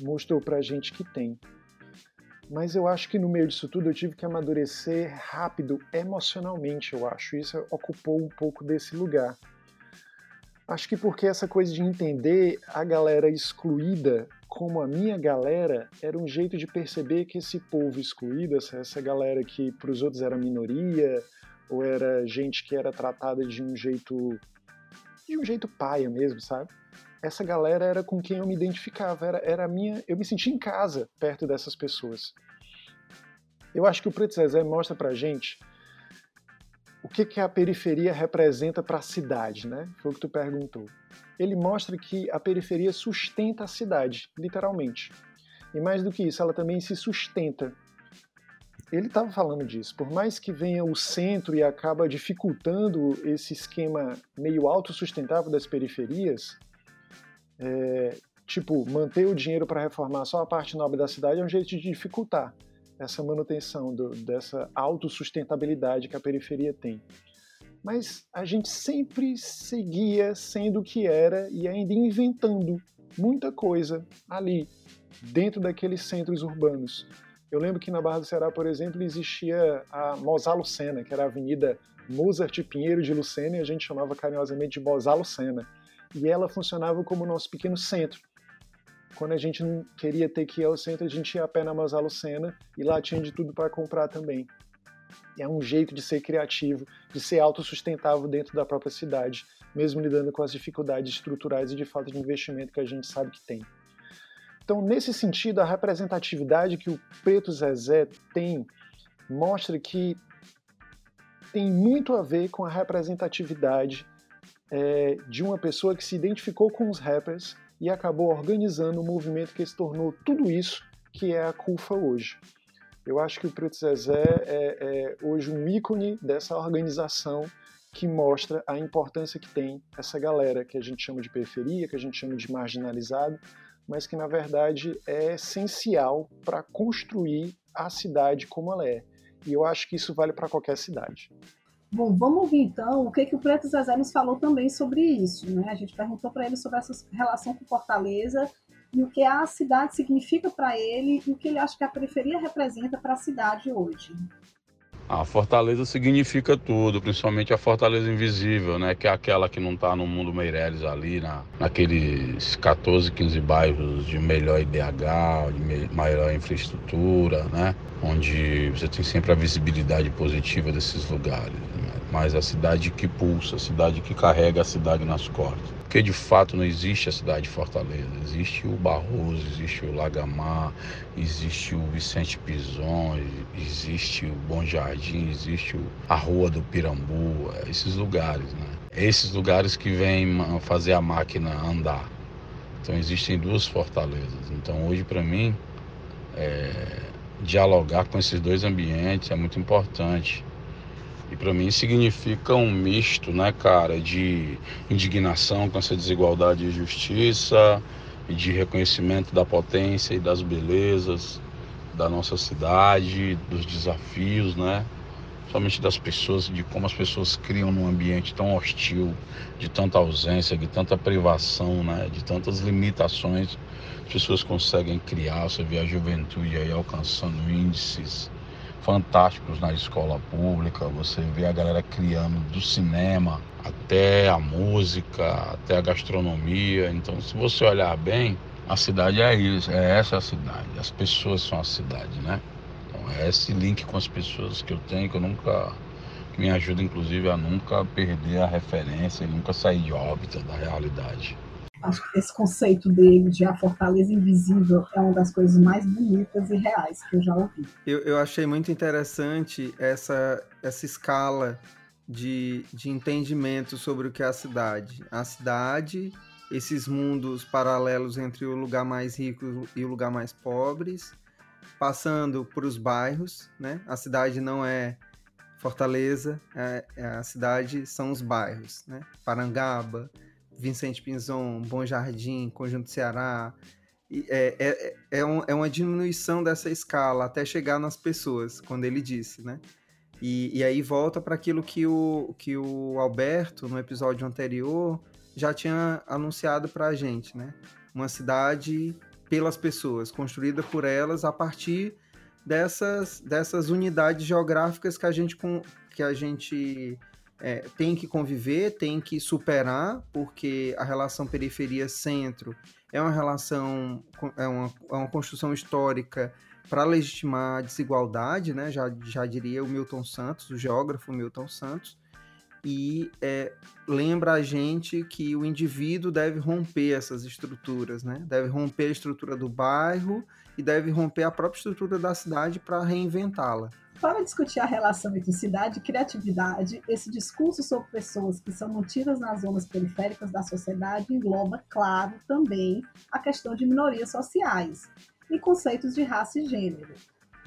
mostrou pra gente que tem. Mas eu acho que no meio disso tudo eu tive que amadurecer rápido emocionalmente, eu acho. Isso ocupou um pouco desse lugar. Acho que porque essa coisa de entender a galera excluída como a minha galera era um jeito de perceber que esse povo excluído, essa galera que para os outros era minoria, ou era gente que era tratada de um jeito de um jeito paia mesmo, sabe? Essa galera era com quem eu me identificava, era, era a minha, eu me sentia em casa perto dessas pessoas. Eu acho que o Preto Zezé mostra pra gente o que, que a periferia representa para a cidade, né? Foi o que tu perguntou. Ele mostra que a periferia sustenta a cidade, literalmente. E mais do que isso, ela também se sustenta. Ele estava falando disso. Por mais que venha o centro e acaba dificultando esse esquema meio autossustentável das periferias, é, tipo, manter o dinheiro para reformar só a parte nobre da cidade é um jeito de dificultar essa manutenção do, dessa autossustentabilidade que a periferia tem. Mas a gente sempre seguia sendo o que era e ainda inventando muita coisa ali, dentro daqueles centros urbanos. Eu lembro que na Barra do Ceará, por exemplo, existia a Mozá Lucena, que era a Avenida Mozart Pinheiro de Lucena, e a gente chamava carinhosamente de Mozá Lucena e ela funcionava como nosso pequeno centro. Quando a gente não queria ter que ir ao centro, a gente ia a pé na Masala Sena e lá tinha de tudo para comprar também. E é um jeito de ser criativo, de ser autossustentável dentro da própria cidade, mesmo lidando com as dificuldades estruturais e de falta de investimento que a gente sabe que tem. Então, nesse sentido, a representatividade que o Preto Zezé tem mostra que tem muito a ver com a representatividade é, de uma pessoa que se identificou com os rappers e acabou organizando um movimento que se tornou tudo isso que é a CUFA hoje. Eu acho que o Preto Zezé é, é hoje um ícone dessa organização que mostra a importância que tem essa galera que a gente chama de periferia, que a gente chama de marginalizado, mas que na verdade é essencial para construir a cidade como ela é. E eu acho que isso vale para qualquer cidade. Bom, vamos ouvir então o que, que o Preto Zezé nos falou também sobre isso. Né? A gente perguntou para ele sobre essa relação com Fortaleza e o que a cidade significa para ele e o que ele acha que a periferia representa para a cidade hoje. A fortaleza significa tudo, principalmente a fortaleza invisível, né? Que é aquela que não está no mundo Meireles ali, na, naqueles 14, 15 bairros de melhor IDH, de maior infraestrutura, né? Onde você tem sempre a visibilidade positiva desses lugares. Né? Mas a cidade que pulsa, a cidade que carrega a cidade nas costas porque de fato não existe a cidade de Fortaleza. Existe o Barroso, existe o Lagamar, existe o Vicente Pison, existe o Bom Jardim, existe a Rua do Pirambu, esses lugares, né? Esses lugares que vêm fazer a máquina andar. Então existem duas fortalezas. Então hoje para mim é, dialogar com esses dois ambientes é muito importante. E para mim significa um misto, né, cara, de indignação com essa desigualdade e justiça, e de reconhecimento da potência e das belezas da nossa cidade, dos desafios, né? Somente das pessoas, de como as pessoas criam num ambiente tão hostil, de tanta ausência, de tanta privação, né? De tantas limitações, as pessoas conseguem criar. Você vê a juventude aí alcançando índices fantásticos na escola pública. Você vê a galera criando do cinema até a música, até a gastronomia. Então, se você olhar bem, a cidade é isso, é essa a cidade. As pessoas são a cidade, né? Então, é esse link com as pessoas que eu tenho que eu nunca que me ajuda inclusive a nunca perder a referência e nunca sair de órbita da realidade. Acho que esse conceito dele de a fortaleza invisível é uma das coisas mais bonitas e reais que eu já ouvi. Eu, eu achei muito interessante essa, essa escala de, de entendimento sobre o que é a cidade. A cidade, esses mundos paralelos entre o lugar mais rico e o lugar mais pobres, passando por os bairros, né? A cidade não é Fortaleza, é, é a cidade são os bairros, né? Parangaba, Vicente Pinzon, Bom Jardim, Conjunto Ceará. É, é, é, um, é, uma diminuição dessa escala até chegar nas pessoas, quando ele disse, né? E, e aí volta para aquilo que o, que o Alberto, no episódio anterior, já tinha anunciado para a gente, né? Uma cidade pelas pessoas, construída por elas a partir dessas, dessas unidades geográficas que a gente, que a gente é, tem que conviver, tem que superar, porque a relação periferia-centro é uma relação, é uma, é uma construção histórica para legitimar a desigualdade, né? já, já diria o Milton Santos, o geógrafo Milton Santos, e é, lembra a gente que o indivíduo deve romper essas estruturas, né? deve romper a estrutura do bairro e deve romper a própria estrutura da cidade para reinventá-la. Para discutir a relação entre cidade e criatividade, esse discurso sobre pessoas que são mantidas nas zonas periféricas da sociedade engloba, claro, também a questão de minorias sociais e conceitos de raça e gênero.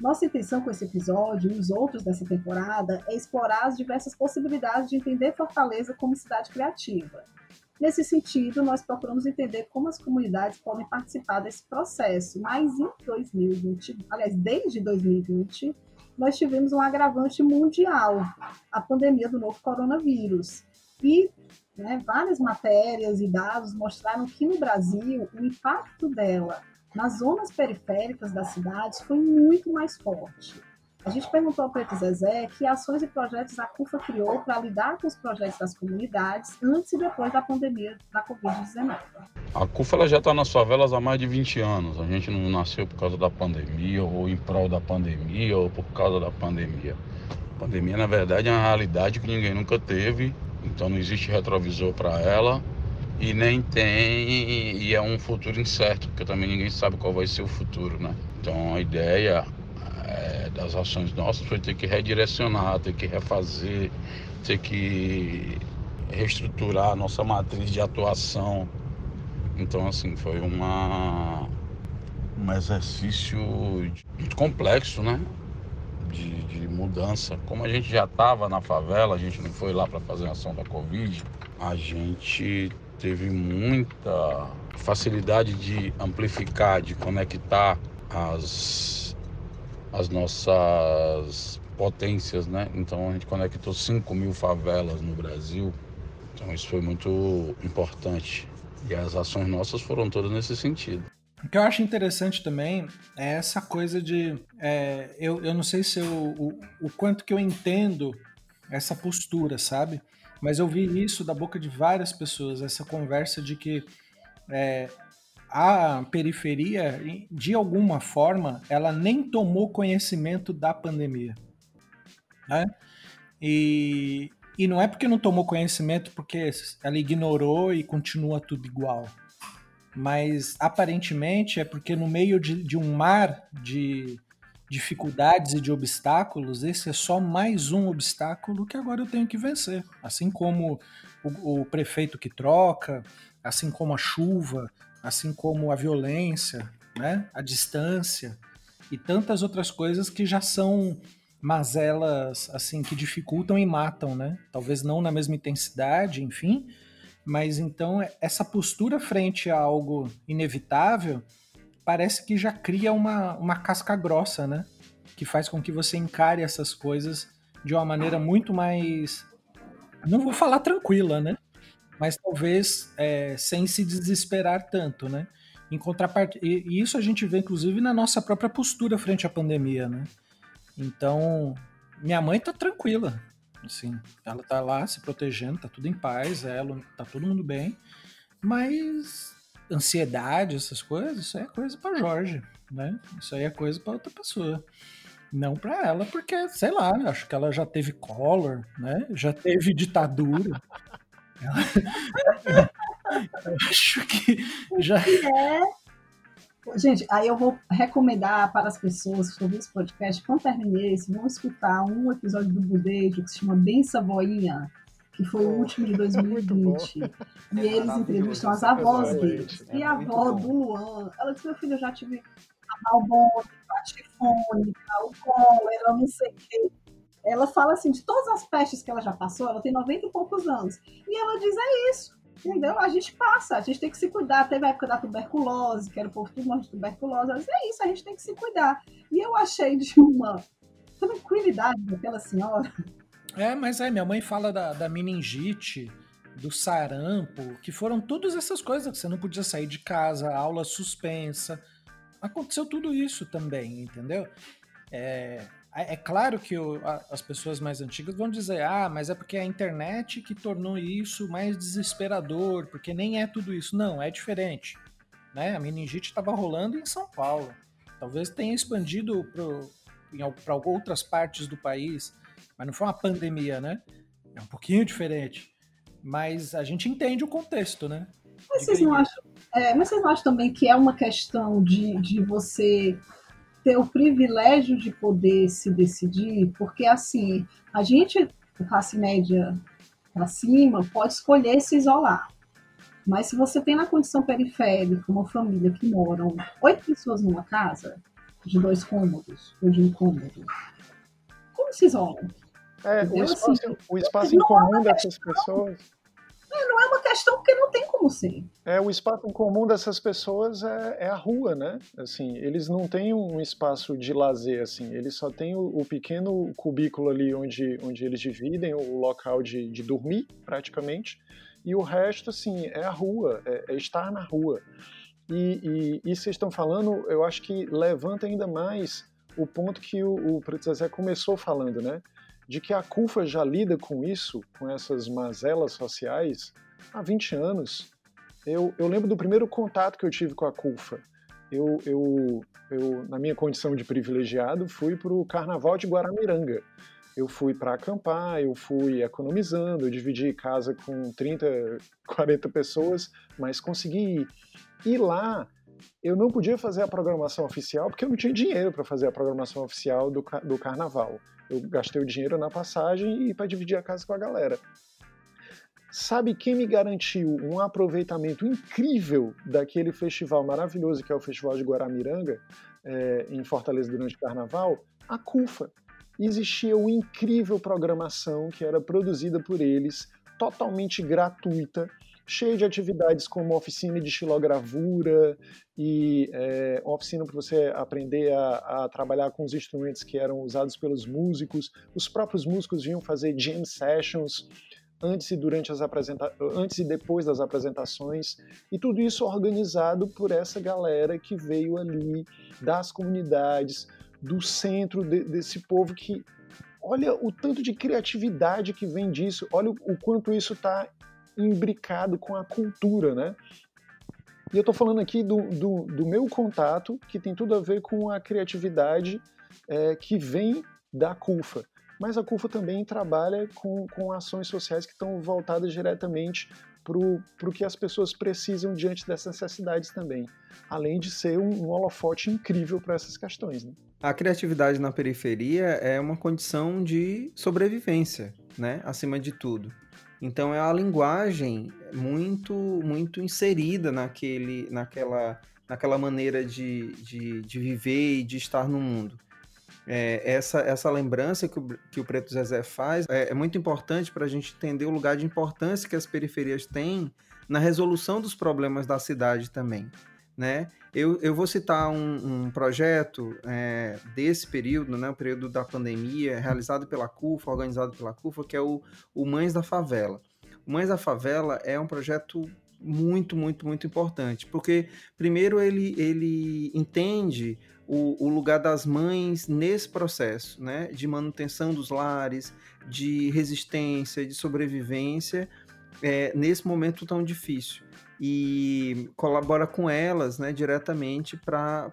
Nossa intenção com esse episódio e os outros dessa temporada é explorar as diversas possibilidades de entender Fortaleza como cidade criativa. Nesse sentido, nós procuramos entender como as comunidades podem participar desse processo, mas em 2020, aliás, desde 2020, nós tivemos um agravante mundial, a pandemia do novo coronavírus. E né, várias matérias e dados mostraram que no Brasil o impacto dela nas zonas periféricas das cidades foi muito mais forte. A gente perguntou ao Preto Zezé que ações e projetos a CUFA criou para lidar com os projetos das comunidades antes e depois da pandemia da Covid-19. A CUFA ela já está nas favelas há mais de 20 anos. A gente não nasceu por causa da pandemia, ou em prol da pandemia, ou por causa da pandemia. A pandemia, na verdade, é uma realidade que ninguém nunca teve, então não existe retrovisor para ela e nem tem e é um futuro incerto, porque também ninguém sabe qual vai ser o futuro, né? Então a ideia é, das ações nossas foi ter que redirecionar, ter que refazer, ter que reestruturar a nossa matriz de atuação. Então, assim, foi uma, um exercício muito complexo, né? de mudança. Como a gente já estava na favela, a gente não foi lá para fazer a ação da Covid, a gente teve muita facilidade de amplificar, de conectar as, as nossas potências, né? Então a gente conectou 5 mil favelas no Brasil. Então isso foi muito importante. E as ações nossas foram todas nesse sentido. O que eu acho interessante também é essa coisa de. É, eu, eu não sei se eu, o, o quanto que eu entendo essa postura, sabe? Mas eu vi isso da boca de várias pessoas, essa conversa de que é, a periferia, de alguma forma, ela nem tomou conhecimento da pandemia. Né? E, e não é porque não tomou conhecimento porque ela ignorou e continua tudo igual. Mas aparentemente é porque no meio de, de um mar de dificuldades e de obstáculos, esse é só mais um obstáculo que agora eu tenho que vencer. Assim como o, o prefeito que troca, assim como a chuva, assim como a violência, né? a distância e tantas outras coisas que já são mazelas assim que dificultam e matam, né? Talvez não na mesma intensidade, enfim, mas então essa postura frente a algo inevitável parece que já cria uma, uma casca grossa, né? Que faz com que você encare essas coisas de uma maneira muito mais, não vou falar tranquila, né? Mas talvez é, sem se desesperar tanto, né? Em contraparte... E isso a gente vê, inclusive, na nossa própria postura frente à pandemia, né? Então, minha mãe tá tranquila. Assim, ela tá lá se protegendo, tá tudo em paz, ela, tá todo mundo bem. Mas ansiedade, essas coisas, isso aí é coisa para Jorge, né? Isso aí é coisa para outra pessoa. Não para ela, porque, sei lá, acho que ela já teve color, né? Já teve ditadura. Ela... acho que já. É Gente, aí eu vou recomendar para as pessoas que ouvem esse podcast, quando terminei esse, vão escutar um episódio do Budejo que se chama Bem Savoinha, que foi o último de 2020. e eles entrevistam as avós deles. É e a avó do Luan, ela disse: Meu filho, eu já tive a malbone, a tifônica, o cólera, não sei o quê. Ela fala assim: de todas as pestes que ela já passou, ela tem 90 e poucos anos. E ela diz: É isso Entendeu? A gente passa, a gente tem que se cuidar. Teve a época da tuberculose, que era o povo tudo de tuberculose. Ela disse, é isso, a gente tem que se cuidar. E eu achei de uma tranquilidade daquela senhora. É, mas aí minha mãe fala da, da meningite, do sarampo, que foram todas essas coisas que você não podia sair de casa, aula suspensa. Aconteceu tudo isso também, entendeu? É, é, é claro que o, a, as pessoas mais antigas vão dizer: ah, mas é porque é a internet que tornou isso mais desesperador, porque nem é tudo isso. Não, é diferente. Né? A meningite estava rolando em São Paulo. Talvez tenha expandido para outras partes do país, mas não foi uma pandemia, né? É um pouquinho diferente. Mas a gente entende o contexto, né? Mas vocês, não acham, é, mas vocês não acham também que é uma questão de, de você ter o privilégio de poder se decidir, porque assim, a gente, classe média para cima, pode escolher se isolar. Mas se você tem na condição periférica uma família que moram oito pessoas numa casa, de dois cômodos ou de um cômodo, como se isolam? É, o espaço, assim, o espaço em comum dessas pessoas é, não é uma questão porque não tem como ser. É, o espaço comum dessas pessoas é, é, a rua, né? Assim, eles não têm um espaço de lazer, assim, eles só têm o, o pequeno cubículo ali onde, onde eles dividem o local de, de dormir, praticamente, e o resto, assim, é a rua, é, é estar na rua. E, e, e vocês estão falando, eu acho que levanta ainda mais o ponto que o, o Zezé começou falando, né? De que a CUFA já lida com isso, com essas mazelas sociais, há 20 anos. Eu, eu lembro do primeiro contato que eu tive com a CUFA. Eu, eu, eu na minha condição de privilegiado, fui para o Carnaval de Guaramiranga. Eu fui para acampar, eu fui economizando, eu dividi casa com 30, 40 pessoas, mas consegui ir. E lá eu não podia fazer a programação oficial porque eu não tinha dinheiro para fazer a programação oficial do, do carnaval. Eu gastei o dinheiro na passagem e para dividir a casa com a galera. Sabe quem me garantiu um aproveitamento incrível daquele festival maravilhoso que é o Festival de Guaramiranga, é, em Fortaleza durante o Carnaval? A CUFA. existia uma incrível programação que era produzida por eles, totalmente gratuita, cheia de atividades como oficina de xilogravura e é, oficina para você aprender a, a, trabalhar com os instrumentos que eram usados pelos músicos. Os próprios músicos vinham fazer jam sessions antes e durante as apresenta antes e depois das apresentações e tudo isso organizado por essa galera que veio ali das comunidades do centro de, desse povo que olha o tanto de criatividade que vem disso olha o, o quanto isso está imbricado com a cultura né e eu estou falando aqui do, do, do, meu contato que tem tudo a ver com a criatividade é, que vem da CUFA mas a CUFA também trabalha com, com ações sociais que estão voltadas diretamente para o que as pessoas precisam diante dessas necessidades também, além de ser um, um holofote incrível para essas questões. Né? A criatividade na periferia é uma condição de sobrevivência, né? acima de tudo. Então é a linguagem muito muito inserida naquele, naquela, naquela maneira de, de, de viver e de estar no mundo é, essa, essa lembrança que o, que o Preto Zezé faz é, é muito importante para a gente entender o lugar de importância que as periferias têm na resolução dos problemas da cidade também. Né? Eu, eu vou citar um, um projeto é, desse período, né, o período da pandemia, realizado pela CUFA, organizado pela CUFA, que é o, o Mães da Favela. O Mães da Favela é um projeto muito, muito, muito importante, porque primeiro ele, ele entende o, o, lugar das mães nesse processo, né, de manutenção dos lares, de resistência, de sobrevivência, é, nesse momento tão difícil. E colabora com elas né, diretamente para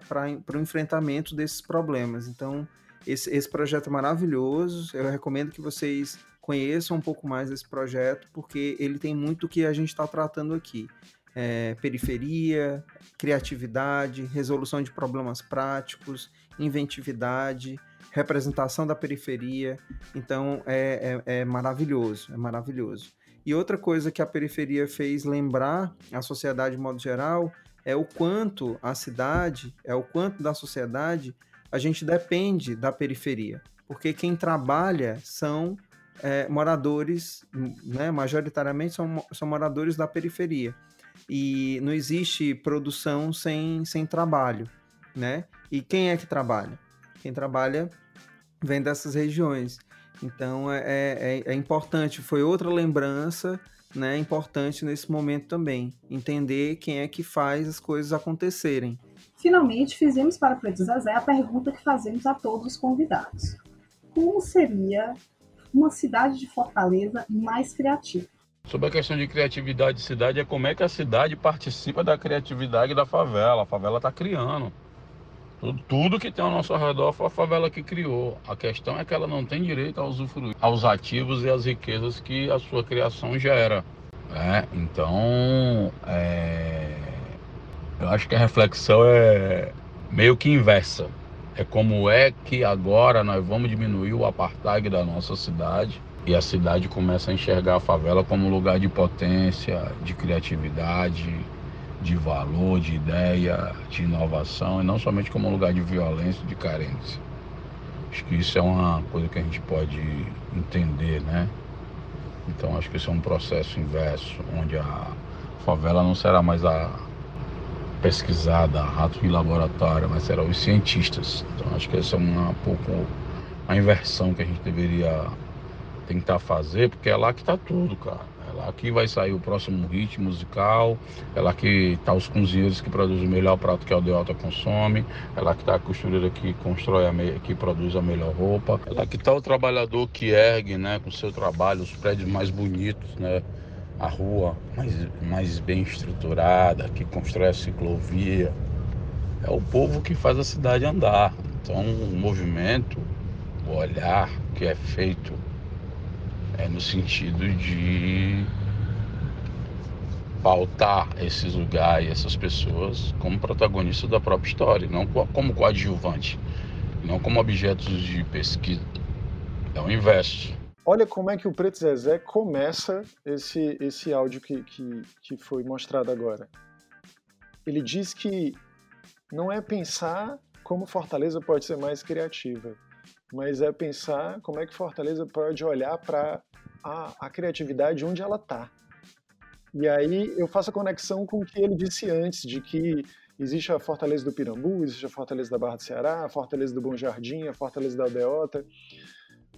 o enfrentamento desses problemas. Então, esse, esse projeto é maravilhoso. Eu recomendo que vocês conheçam um pouco mais esse projeto, porque ele tem muito que a gente está tratando aqui é, periferia, criatividade, resolução de problemas práticos, inventividade, representação da periferia. Então é, é, é, maravilhoso, é maravilhoso. E outra coisa que a periferia fez lembrar a sociedade de modo geral é o quanto a cidade, é o quanto da sociedade a gente depende da periferia. Porque quem trabalha são é, moradores, né, majoritariamente são, são moradores da periferia e não existe produção sem, sem trabalho, né? E quem é que trabalha? Quem trabalha vem dessas regiões. Então é, é, é importante, foi outra lembrança né, importante nesse momento também. Entender quem é que faz as coisas acontecerem. Finalmente, fizemos para o Preto Zezé a pergunta que fazemos a todos os convidados: Como seria uma cidade de Fortaleza mais criativa? Sobre a questão de criatividade de cidade, é como é que a cidade participa da criatividade da favela. A favela está criando. Tudo, tudo, que tem ao nosso redor foi a favela que criou. A questão é que ela não tem direito a usufruir aos ativos e às riquezas que a sua criação gera. Né? Então, é... eu acho que a reflexão é meio que inversa. É como é que agora nós vamos diminuir o apartheid da nossa cidade e a cidade começa a enxergar a favela como lugar de potência, de criatividade, de valor, de ideia, de inovação, e não somente como lugar de violência, de carência. Acho que isso é uma coisa que a gente pode entender, né? Então acho que isso é um processo inverso, onde a favela não será mais a pesquisada, rato de laboratório, mas serão os cientistas. Então acho que essa é uma, um pouco a inversão que a gente deveria tentar fazer, porque é lá que tá tudo, cara. Lá que vai sair o próximo hit musical, lá que tá os cozinheiros que produzem o melhor prato que a Aldeota consome, lá que tá a costureira que constrói a que produz a melhor roupa, lá que tá o trabalhador que ergue, né, com seu trabalho, os prédios mais bonitos, né, a rua mais, mais bem estruturada, que constrói a ciclovia. É o povo que faz a cidade andar. Então, o movimento, o olhar que é feito é no sentido de pautar esses lugares essas pessoas como protagonistas da própria história, não como coadjuvante, não como objetos de pesquisa. É o inverso. Olha como é que o Preto Zezé começa esse, esse áudio que, que, que foi mostrado agora. Ele diz que não é pensar como Fortaleza pode ser mais criativa, mas é pensar como é que Fortaleza pode olhar para a, a criatividade onde ela está. E aí eu faço a conexão com o que ele disse antes, de que existe a Fortaleza do Pirambu, existe a Fortaleza da Barra do Ceará, a Fortaleza do Bom Jardim, a Fortaleza da Aldeota.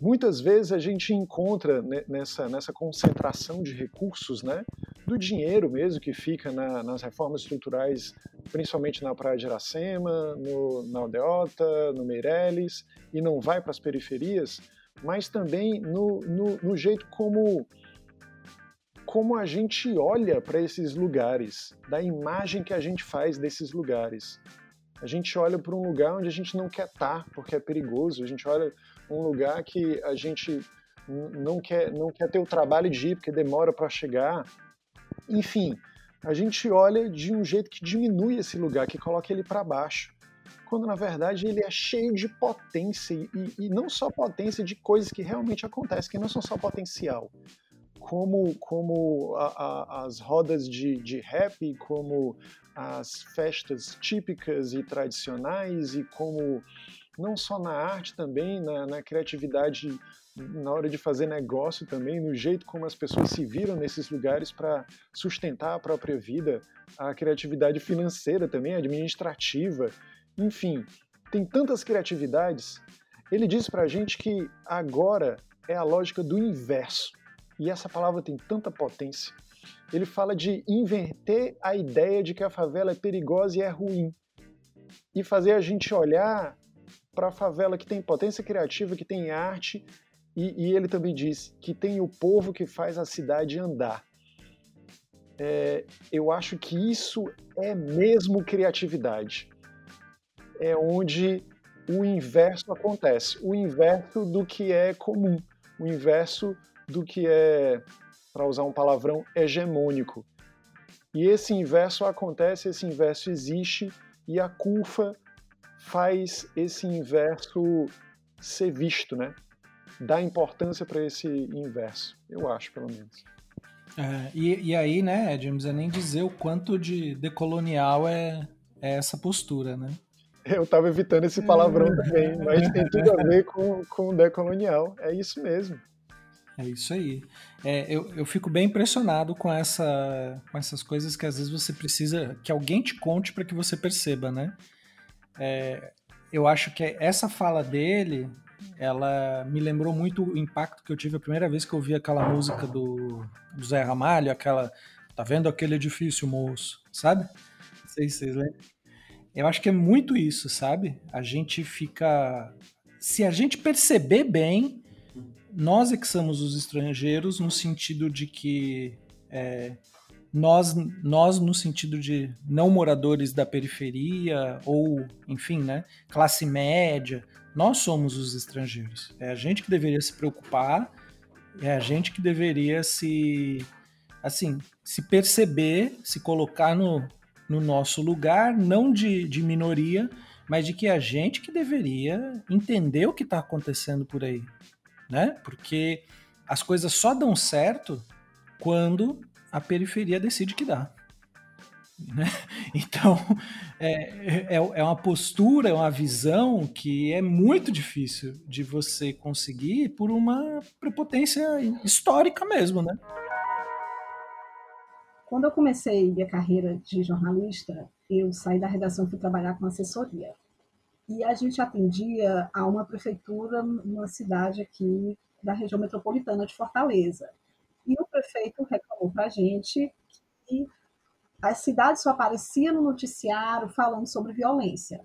Muitas vezes a gente encontra nessa, nessa concentração de recursos, né, do dinheiro mesmo que fica na, nas reformas estruturais, principalmente na Praia de Iracema, no, na Aldeota, no Meireles, e não vai para as periferias, mas também no, no, no jeito como como a gente olha para esses lugares, da imagem que a gente faz desses lugares. A gente olha para um lugar onde a gente não quer estar, tá, porque é perigoso. A gente olha um lugar que a gente não quer, não quer ter o trabalho de ir, porque demora para chegar. Enfim, a gente olha de um jeito que diminui esse lugar, que coloca ele para baixo. Quando na verdade ele é cheio de potência, e, e não só potência de coisas que realmente acontecem, que não são só potencial como, como a, a, as rodas de, de rap, como as festas típicas e tradicionais, e como não só na arte também, na, na criatividade, na hora de fazer negócio também, no jeito como as pessoas se viram nesses lugares para sustentar a própria vida, a criatividade financeira também, administrativa, enfim, tem tantas criatividades. Ele diz para a gente que agora é a lógica do inverso. E essa palavra tem tanta potência. Ele fala de inverter a ideia de que a favela é perigosa e é ruim. E fazer a gente olhar para a favela que tem potência criativa, que tem arte, e, e, ele também diz que tem o povo que faz a cidade andar. É, eu acho que isso é mesmo criatividade. É onde o inverso acontece, o inverso do que é comum, o inverso do que é, para usar um palavrão, hegemônico. E esse inverso acontece, esse inverso existe, e a CUFA faz esse inverso ser visto, né? Dá importância para esse inverso, eu acho, pelo menos. É, e, e, aí, né, Ed, não precisa nem dizer o quanto de decolonial é, é essa postura, né? Eu estava evitando esse palavrão também, mas tem tudo a ver com, com decolonial. É isso mesmo. É isso aí. É, eu, eu fico bem impressionado com, essa, com essas coisas que às vezes você precisa que alguém te conte para que você perceba, né? É, eu acho que essa fala dele, ela me lembrou muito o impacto que eu tive a primeira vez que eu ouvi aquela música do, do Zé Ramalho, aquela Tá vendo aquele edifício, moço? Sabe? Não sei se vocês lembram. Eu acho que é muito isso, sabe? A gente fica. Se a gente perceber bem, nós é que somos os estrangeiros no sentido de que é, nós, nós no sentido de não moradores da periferia ou, enfim, né, classe média, nós somos os estrangeiros. É a gente que deveria se preocupar, é a gente que deveria se, assim, se perceber, se colocar no, no nosso lugar, não de, de minoria, mas de que é a gente que deveria entender o que está acontecendo por aí, né? Porque as coisas só dão certo quando a periferia decide que dá. Né? Então, é, é, é uma postura, é uma visão que é muito difícil de você conseguir por uma prepotência histórica mesmo, né? Quando eu comecei minha carreira de jornalista, eu saí da redação e fui trabalhar com assessoria. E a gente atendia a uma prefeitura numa cidade aqui da região metropolitana de Fortaleza. E o prefeito reclamou para a gente que a cidade só aparecia no noticiário falando sobre violência.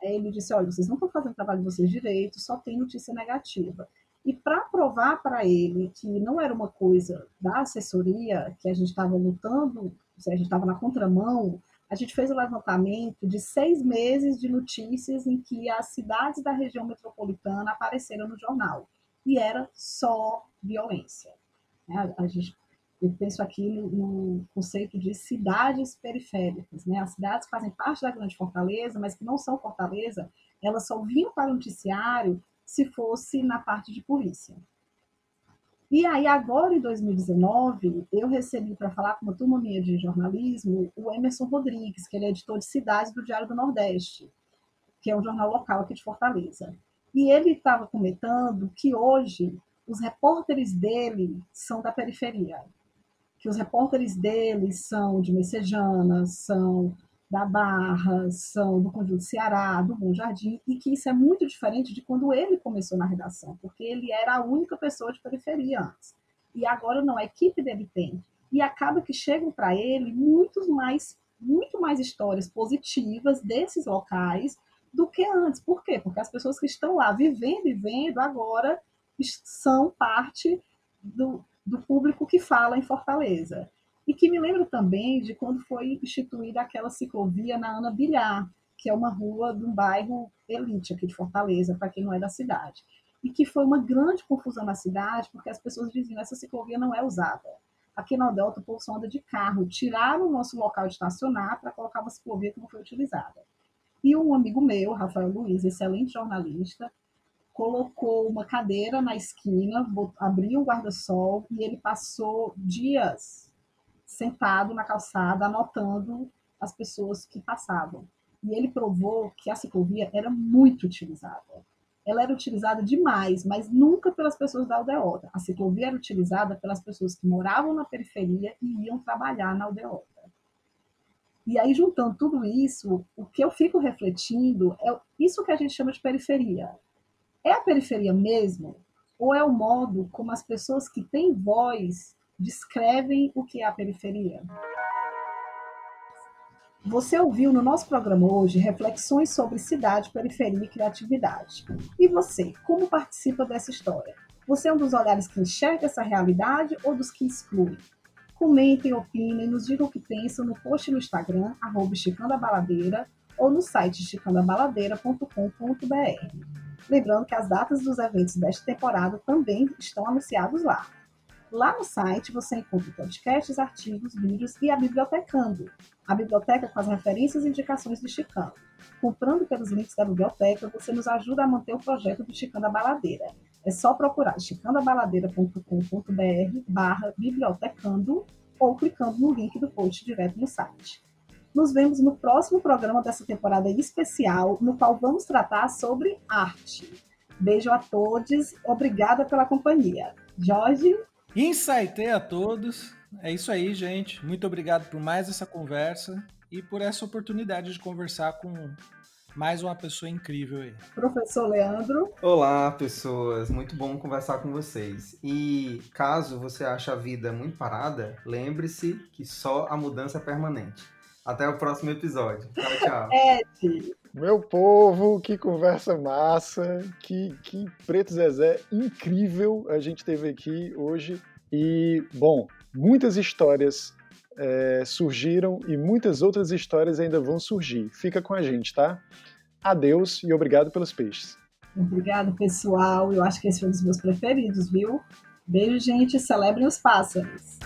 Aí ele disse: olha, vocês não estão fazendo o trabalho de vocês direito, só tem notícia negativa. E para provar para ele que não era uma coisa da assessoria, que a gente estava lutando, a gente estava na contramão, a gente fez o um levantamento de seis meses de notícias em que as cidades da região metropolitana apareceram no jornal. E era só violência. Né? A gente, eu penso aqui no, no, conceito de cidades periféricas. Né? As cidades que fazem parte da grande Fortaleza, mas que não são Fortaleza, elas só vinham para o noticiário se fosse na parte de polícia. E aí, agora em 2019, eu recebi para falar com uma turma minha de jornalismo o Emerson Rodrigues, que ele é editor de cidades do Diário do Nordeste, que é um jornal local aqui de Fortaleza. E ele estava comentando que hoje os repórteres dele são da periferia, que os repórteres dele são de Messejana, são da Barra, são do Conjunto Ceará, do Bom Jardim, e que isso é muito diferente de quando ele começou na redação, porque ele era a única pessoa de periferia antes. E agora não, a equipe dele tem. E acaba que chegam para ele muitos mais, muito mais histórias positivas desses locais do que antes. Por quê? Porque as pessoas que estão lá vivendo e vendo agora são parte do, do público que fala em Fortaleza. E que me lembro também de quando foi instituída aquela ciclovia na Ana Bilhar, que é uma rua de um bairro elite aqui de Fortaleza, para quem não é da cidade. E que foi uma grande confusão na cidade, porque as pessoas diziam essa ciclovia não é usada. Aqui na Delta, o povo só anda de carro. Tiraram o nosso local de estacionar para colocar uma ciclovia que não foi utilizada. E um amigo meu, Rafael Luiz, excelente jornalista, colocou uma cadeira na esquina, abriu o guarda-sol e ele passou dias sentado na calçada, anotando as pessoas que passavam. E ele provou que a ciclovia era muito utilizada. Ela era utilizada demais, mas nunca pelas pessoas da aldeota. A ciclovia era utilizada pelas pessoas que moravam na periferia e iam trabalhar na aldeota. E aí, juntando tudo isso, o que eu fico refletindo é isso que a gente chama de periferia. É a periferia mesmo? Ou é o modo como as pessoas que têm voz descrevem o que é a periferia. Você ouviu no nosso programa hoje reflexões sobre cidade, periferia e criatividade. E você, como participa dessa história? Você é um dos olhares que enxerga essa realidade ou dos que exclui? Comentem, opinem, nos digam o que pensam no post no Instagram, arroba ou no site esticandabaladeira.com.br. Lembrando que as datas dos eventos desta temporada também estão anunciados lá. Lá no site você encontra podcasts, artigos, vídeos e a Bibliotecando, a biblioteca com as referências e indicações do Chicano. Comprando pelos links da biblioteca, você nos ajuda a manter o projeto do Chicano da Baladeira. É só procurar chicandabaladeira.com.br barra bibliotecando ou clicando no link do post direto no site. Nos vemos no próximo programa dessa temporada especial, no qual vamos tratar sobre arte. Beijo a todos, obrigada pela companhia. Jorge. Insightei a todos. É isso aí, gente. Muito obrigado por mais essa conversa e por essa oportunidade de conversar com mais uma pessoa incrível aí. Professor Leandro. Olá, pessoas. Muito bom conversar com vocês. E caso você ache a vida muito parada, lembre-se que só a mudança é permanente. Até o próximo episódio. Tchau, tchau. Ed. Meu povo, que conversa massa, que, que Preto Zezé incrível a gente teve aqui hoje. E, bom, muitas histórias é, surgiram e muitas outras histórias ainda vão surgir. Fica com a gente, tá? Adeus e obrigado pelos peixes. Obrigado, pessoal. Eu acho que esse foi um dos meus preferidos, viu? Beijo, gente. Celebrem os pássaros.